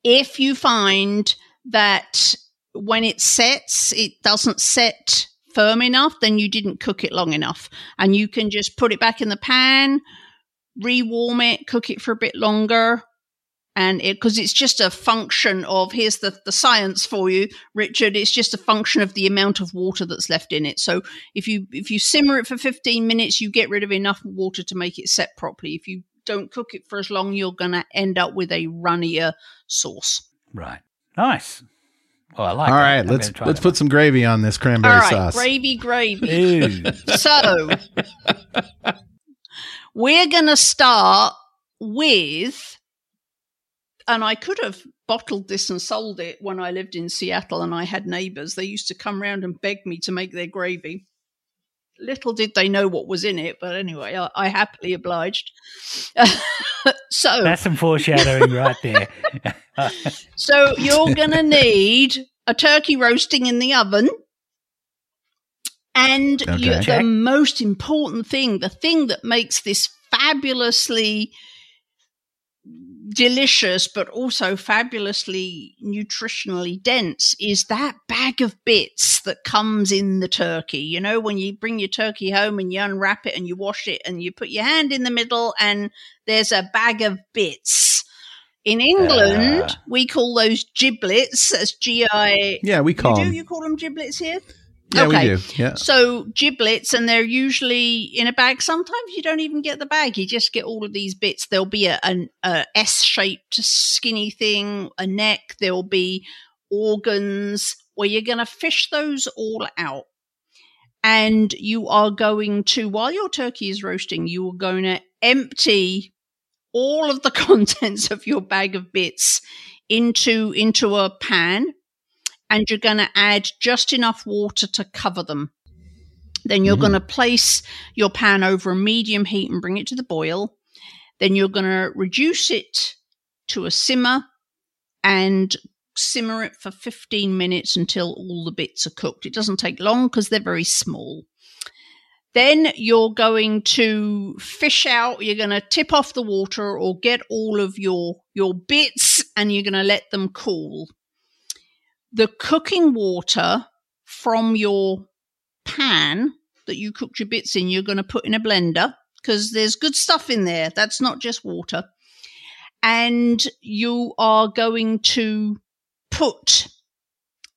If you find that when it sets, it doesn't set firm enough, then you didn't cook it long enough. And you can just put it back in the pan, rewarm it, cook it for a bit longer. And it, because it's just a function of, here's the, the science for you, Richard. It's just a function of the amount of water that's left in it. So if you, if you simmer it for 15 minutes, you get rid of enough water to make it set properly. If you don't cook it for as long, you're going to end up with a runnier sauce. Right. Nice. Oh, I like All that. let's let's that put some gravy on this cranberry All right, sauce. gravy, gravy. So we're going to start with, and I could have bottled this and sold it when I lived in Seattle and I had neighbors. They used to come round and beg me to make their gravy. Little did they know what was in it, but anyway, I, I happily obliged. so, That's some foreshadowing right there. so you're going to need a turkey roasting in the oven. And Okay. you, the most important thing, the thing that makes this fabulously delicious, but also fabulously nutritionally dense, is that bag of bits that comes in the turkey. You know, when you bring your turkey home and you unwrap it and you wash it and you put your hand in the middle and there's a bag of bits. In England, Ah. we call those giblets. That's G I. Yeah, we call You do? You call them giblets here? Yeah, okay. we do. Yeah. So giblets, and they're usually in a bag. Sometimes you don't even get the bag; you just get all of these bits. There'll be a, an a S-shaped skinny thing, a neck. There'll be organs where you're going to fish those all out, and you are going to, while your turkey is roasting, you are going to empty all of the contents of your bag of bits into into a pan and you're going to add just enough water to cover them. Then you're mm-hmm. going to place your pan over a medium heat and bring it to the boil. Then you're going to reduce it to a simmer and simmer it for 15 minutes until all the bits are cooked. It doesn't take long because they're very small. Then you're going to fish out, you're going to tip off the water or get all of your your bits and you're going to let them cool the cooking water from your pan that you cooked your bits in, you're going to put in a blender because there's good stuff in there. That's not just water. And you are going to put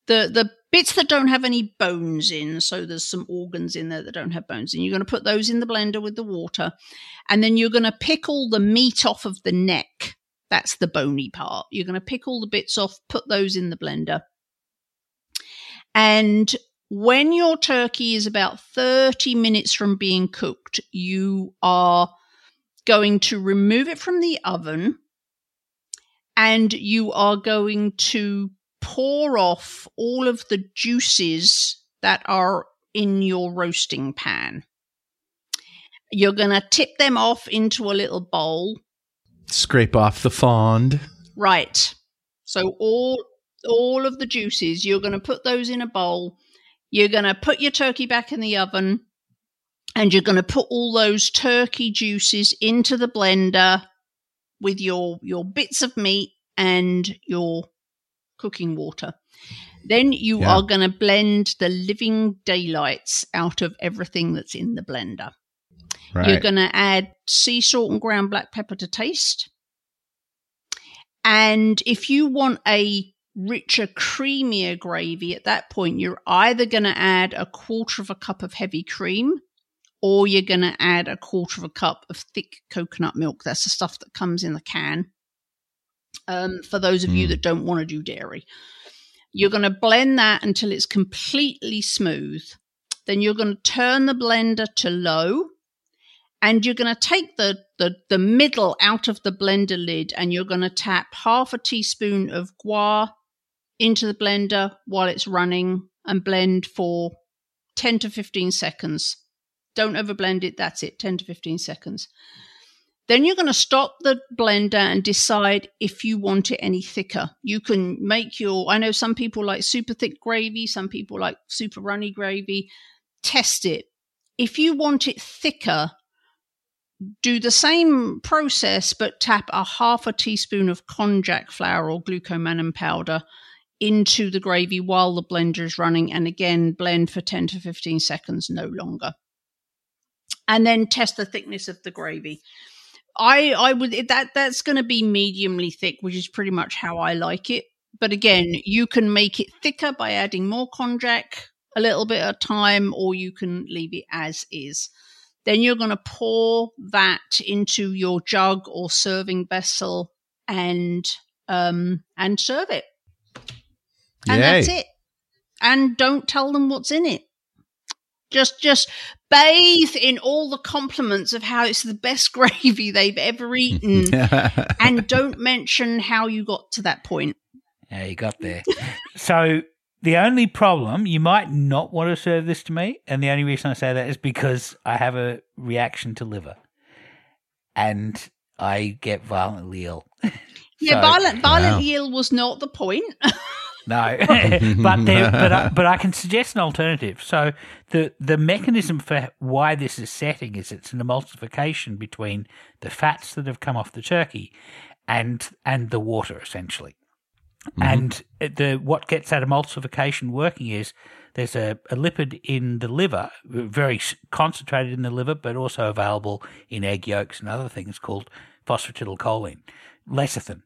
the the bits that don't have any bones in, so there's some organs in there that don't have bones in. You're going to put those in the blender with the water, and then you're going to pick all the meat off of the neck. That's the bony part. You're going to pick all the bits off, put those in the blender. And when your turkey is about 30 minutes from being cooked, you are going to remove it from the oven and you are going to pour off all of the juices that are in your roasting pan. You're going to tip them off into a little bowl. Scrape off the fond. Right. So all all of the juices, you're going to put those in a bowl. You're going to put your turkey back in the oven and you're going to put all those turkey juices into the blender with your your bits of meat and your cooking water. Then you Yeah. are going to blend the living daylights out of everything that's in the blender. Right. You're going to add sea salt and ground black pepper to taste. And if you want a richer, creamier gravy, at that point, you're either going to add a quarter of a cup of heavy cream or you're going to add a quarter of a cup of thick coconut milk. That's the stuff that comes in the can. Um, for those of you Mm. that don't want to do dairy, you're going to blend that until it's completely smooth. Then you're going to turn the blender to low and you're going to take the, the, the middle out of the blender lid and you're going to tap half a teaspoon of guar into the blender while it's running and blend for 10 to 15 seconds. Don't overblend it. That's it. 10 to 15 seconds. Then you're going to stop the blender and decide if you want it any thicker. You can make your, I know some people like super thick gravy, some people like super runny gravy. Test it. If you want it thicker, do the same process, but tap a half a teaspoon of konjac flour or glucomannan powder into the gravy while the blender is running. And again, blend for 10 to 15 seconds, no longer. And then test the thickness of the gravy. I, I would that that's going to be mediumly thick, which is pretty much how I like it. But again, you can make it thicker by adding more konjac a little bit at a time, or you can leave it as is. Then you're going to pour that into your jug or serving vessel and um and serve it. And that's it. And don't tell them what's in it. Just just bathe in all the compliments of how it's the best gravy they've ever eaten and don't mention how you got to that point. Yeah, you got there. so the only problem, you might not want to serve this to me, and the only reason I say that is because I have a reaction to liver, and I get violently ill. Yeah, So- violent violent Wow. yield was not the point. No, but there, but I, but I can suggest an alternative. So the the mechanism for why this is setting is it's an emulsification between the fats that have come off the turkey and and the water essentially. Mm-hmm. And the what gets that emulsification working is there's a, a lipid in the liver, very concentrated in the liver, but also available in egg yolks and other things called phosphatidylcholine, lecithin.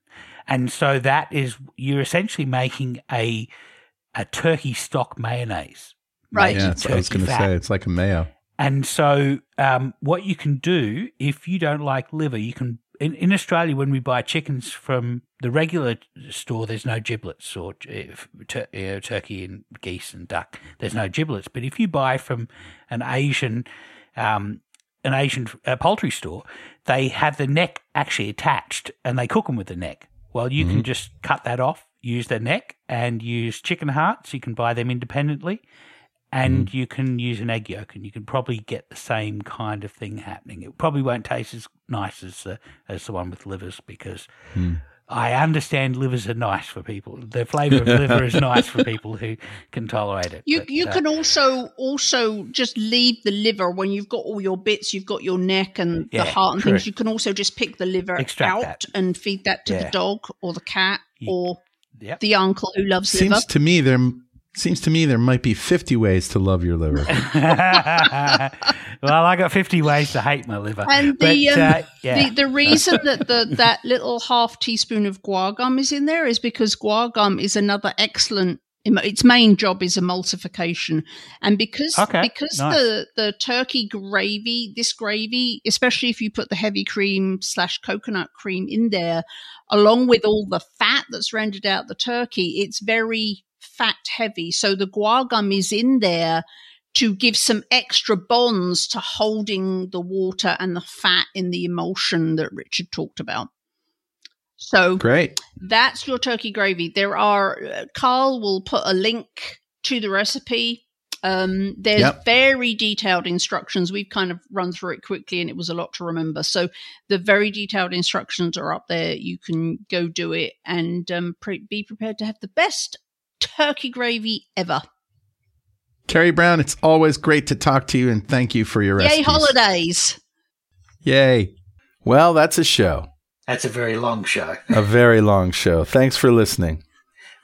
And so that is you're essentially making a a turkey stock mayonnaise. Right. yeah, that's what I was going to say. It's like a mayo. And so, um, what you can do if you don't like liver, you can in, in Australia when we buy chickens from the regular store, there's no giblets or uh, tur- you know, turkey and geese and duck. There's no giblets. But if you buy from an Asian, um, an Asian uh, poultry store, they have the neck actually attached and they cook them with the neck. Well, you can mm-hmm. just cut that off, use the neck, and use chicken hearts. You can buy them independently and mm-hmm. you can use an egg yolk, and you can probably get the same kind of thing happening. It probably won't taste as nice as the as the one with livers because hmm. I understand livers are nice for people. The flavour of liver is nice for people who can tolerate it. You but, you uh, can also also just leave the liver when you've got all your bits. You've got your neck and Yeah, the heart and true. things. You can also just pick the liver Extract out that. and feed that to the dog or the cat You- or Yep. the uncle who loves liver. Seems to me there seems to me there might be 50 ways to love your liver. well, I got fifty ways to hate my liver. And but, the, um, uh, yeah. The the reason that the that little half teaspoon of guar gum is in there is because guar gum is another excellent. Its main job is emulsification, and because Okay, because nice. the the turkey gravy, this gravy, especially if you put the heavy cream slash coconut cream in there, along with all the fat that's rendered out the turkey, it's very fat heavy. So the guar gum is in there to give some extra bonds to holding the water and the fat in the emulsion that Richard talked about. So Great. that's your turkey gravy. There are, uh, Carl will put a link to the recipe Um, there's Yep. very detailed instructions. We've kind of run through it quickly, and it was a lot to remember. So the very detailed instructions are up there. You can go do it and um, pre- be prepared to have the best turkey gravy ever. Carrie Brown, it's always great to talk to you and thank you for your recipes. Yay holidays! Yay. Well, that's a show. That's a very long show. A very long show. Thanks for listening.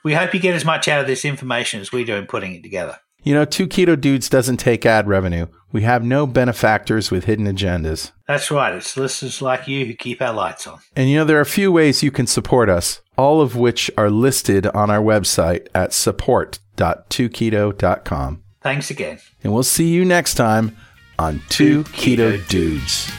We hope you get as much out of this information as we do in putting it together. You know, Two Keto Dudes doesn't take ad revenue. We have no benefactors with hidden agendas. That's right. It's listeners like you who keep our lights on. And you know, there are a few ways you can support us, all of which are listed on our website at support.2keto.com. Thanks again. And we'll see you next time on Two Keto Dudes.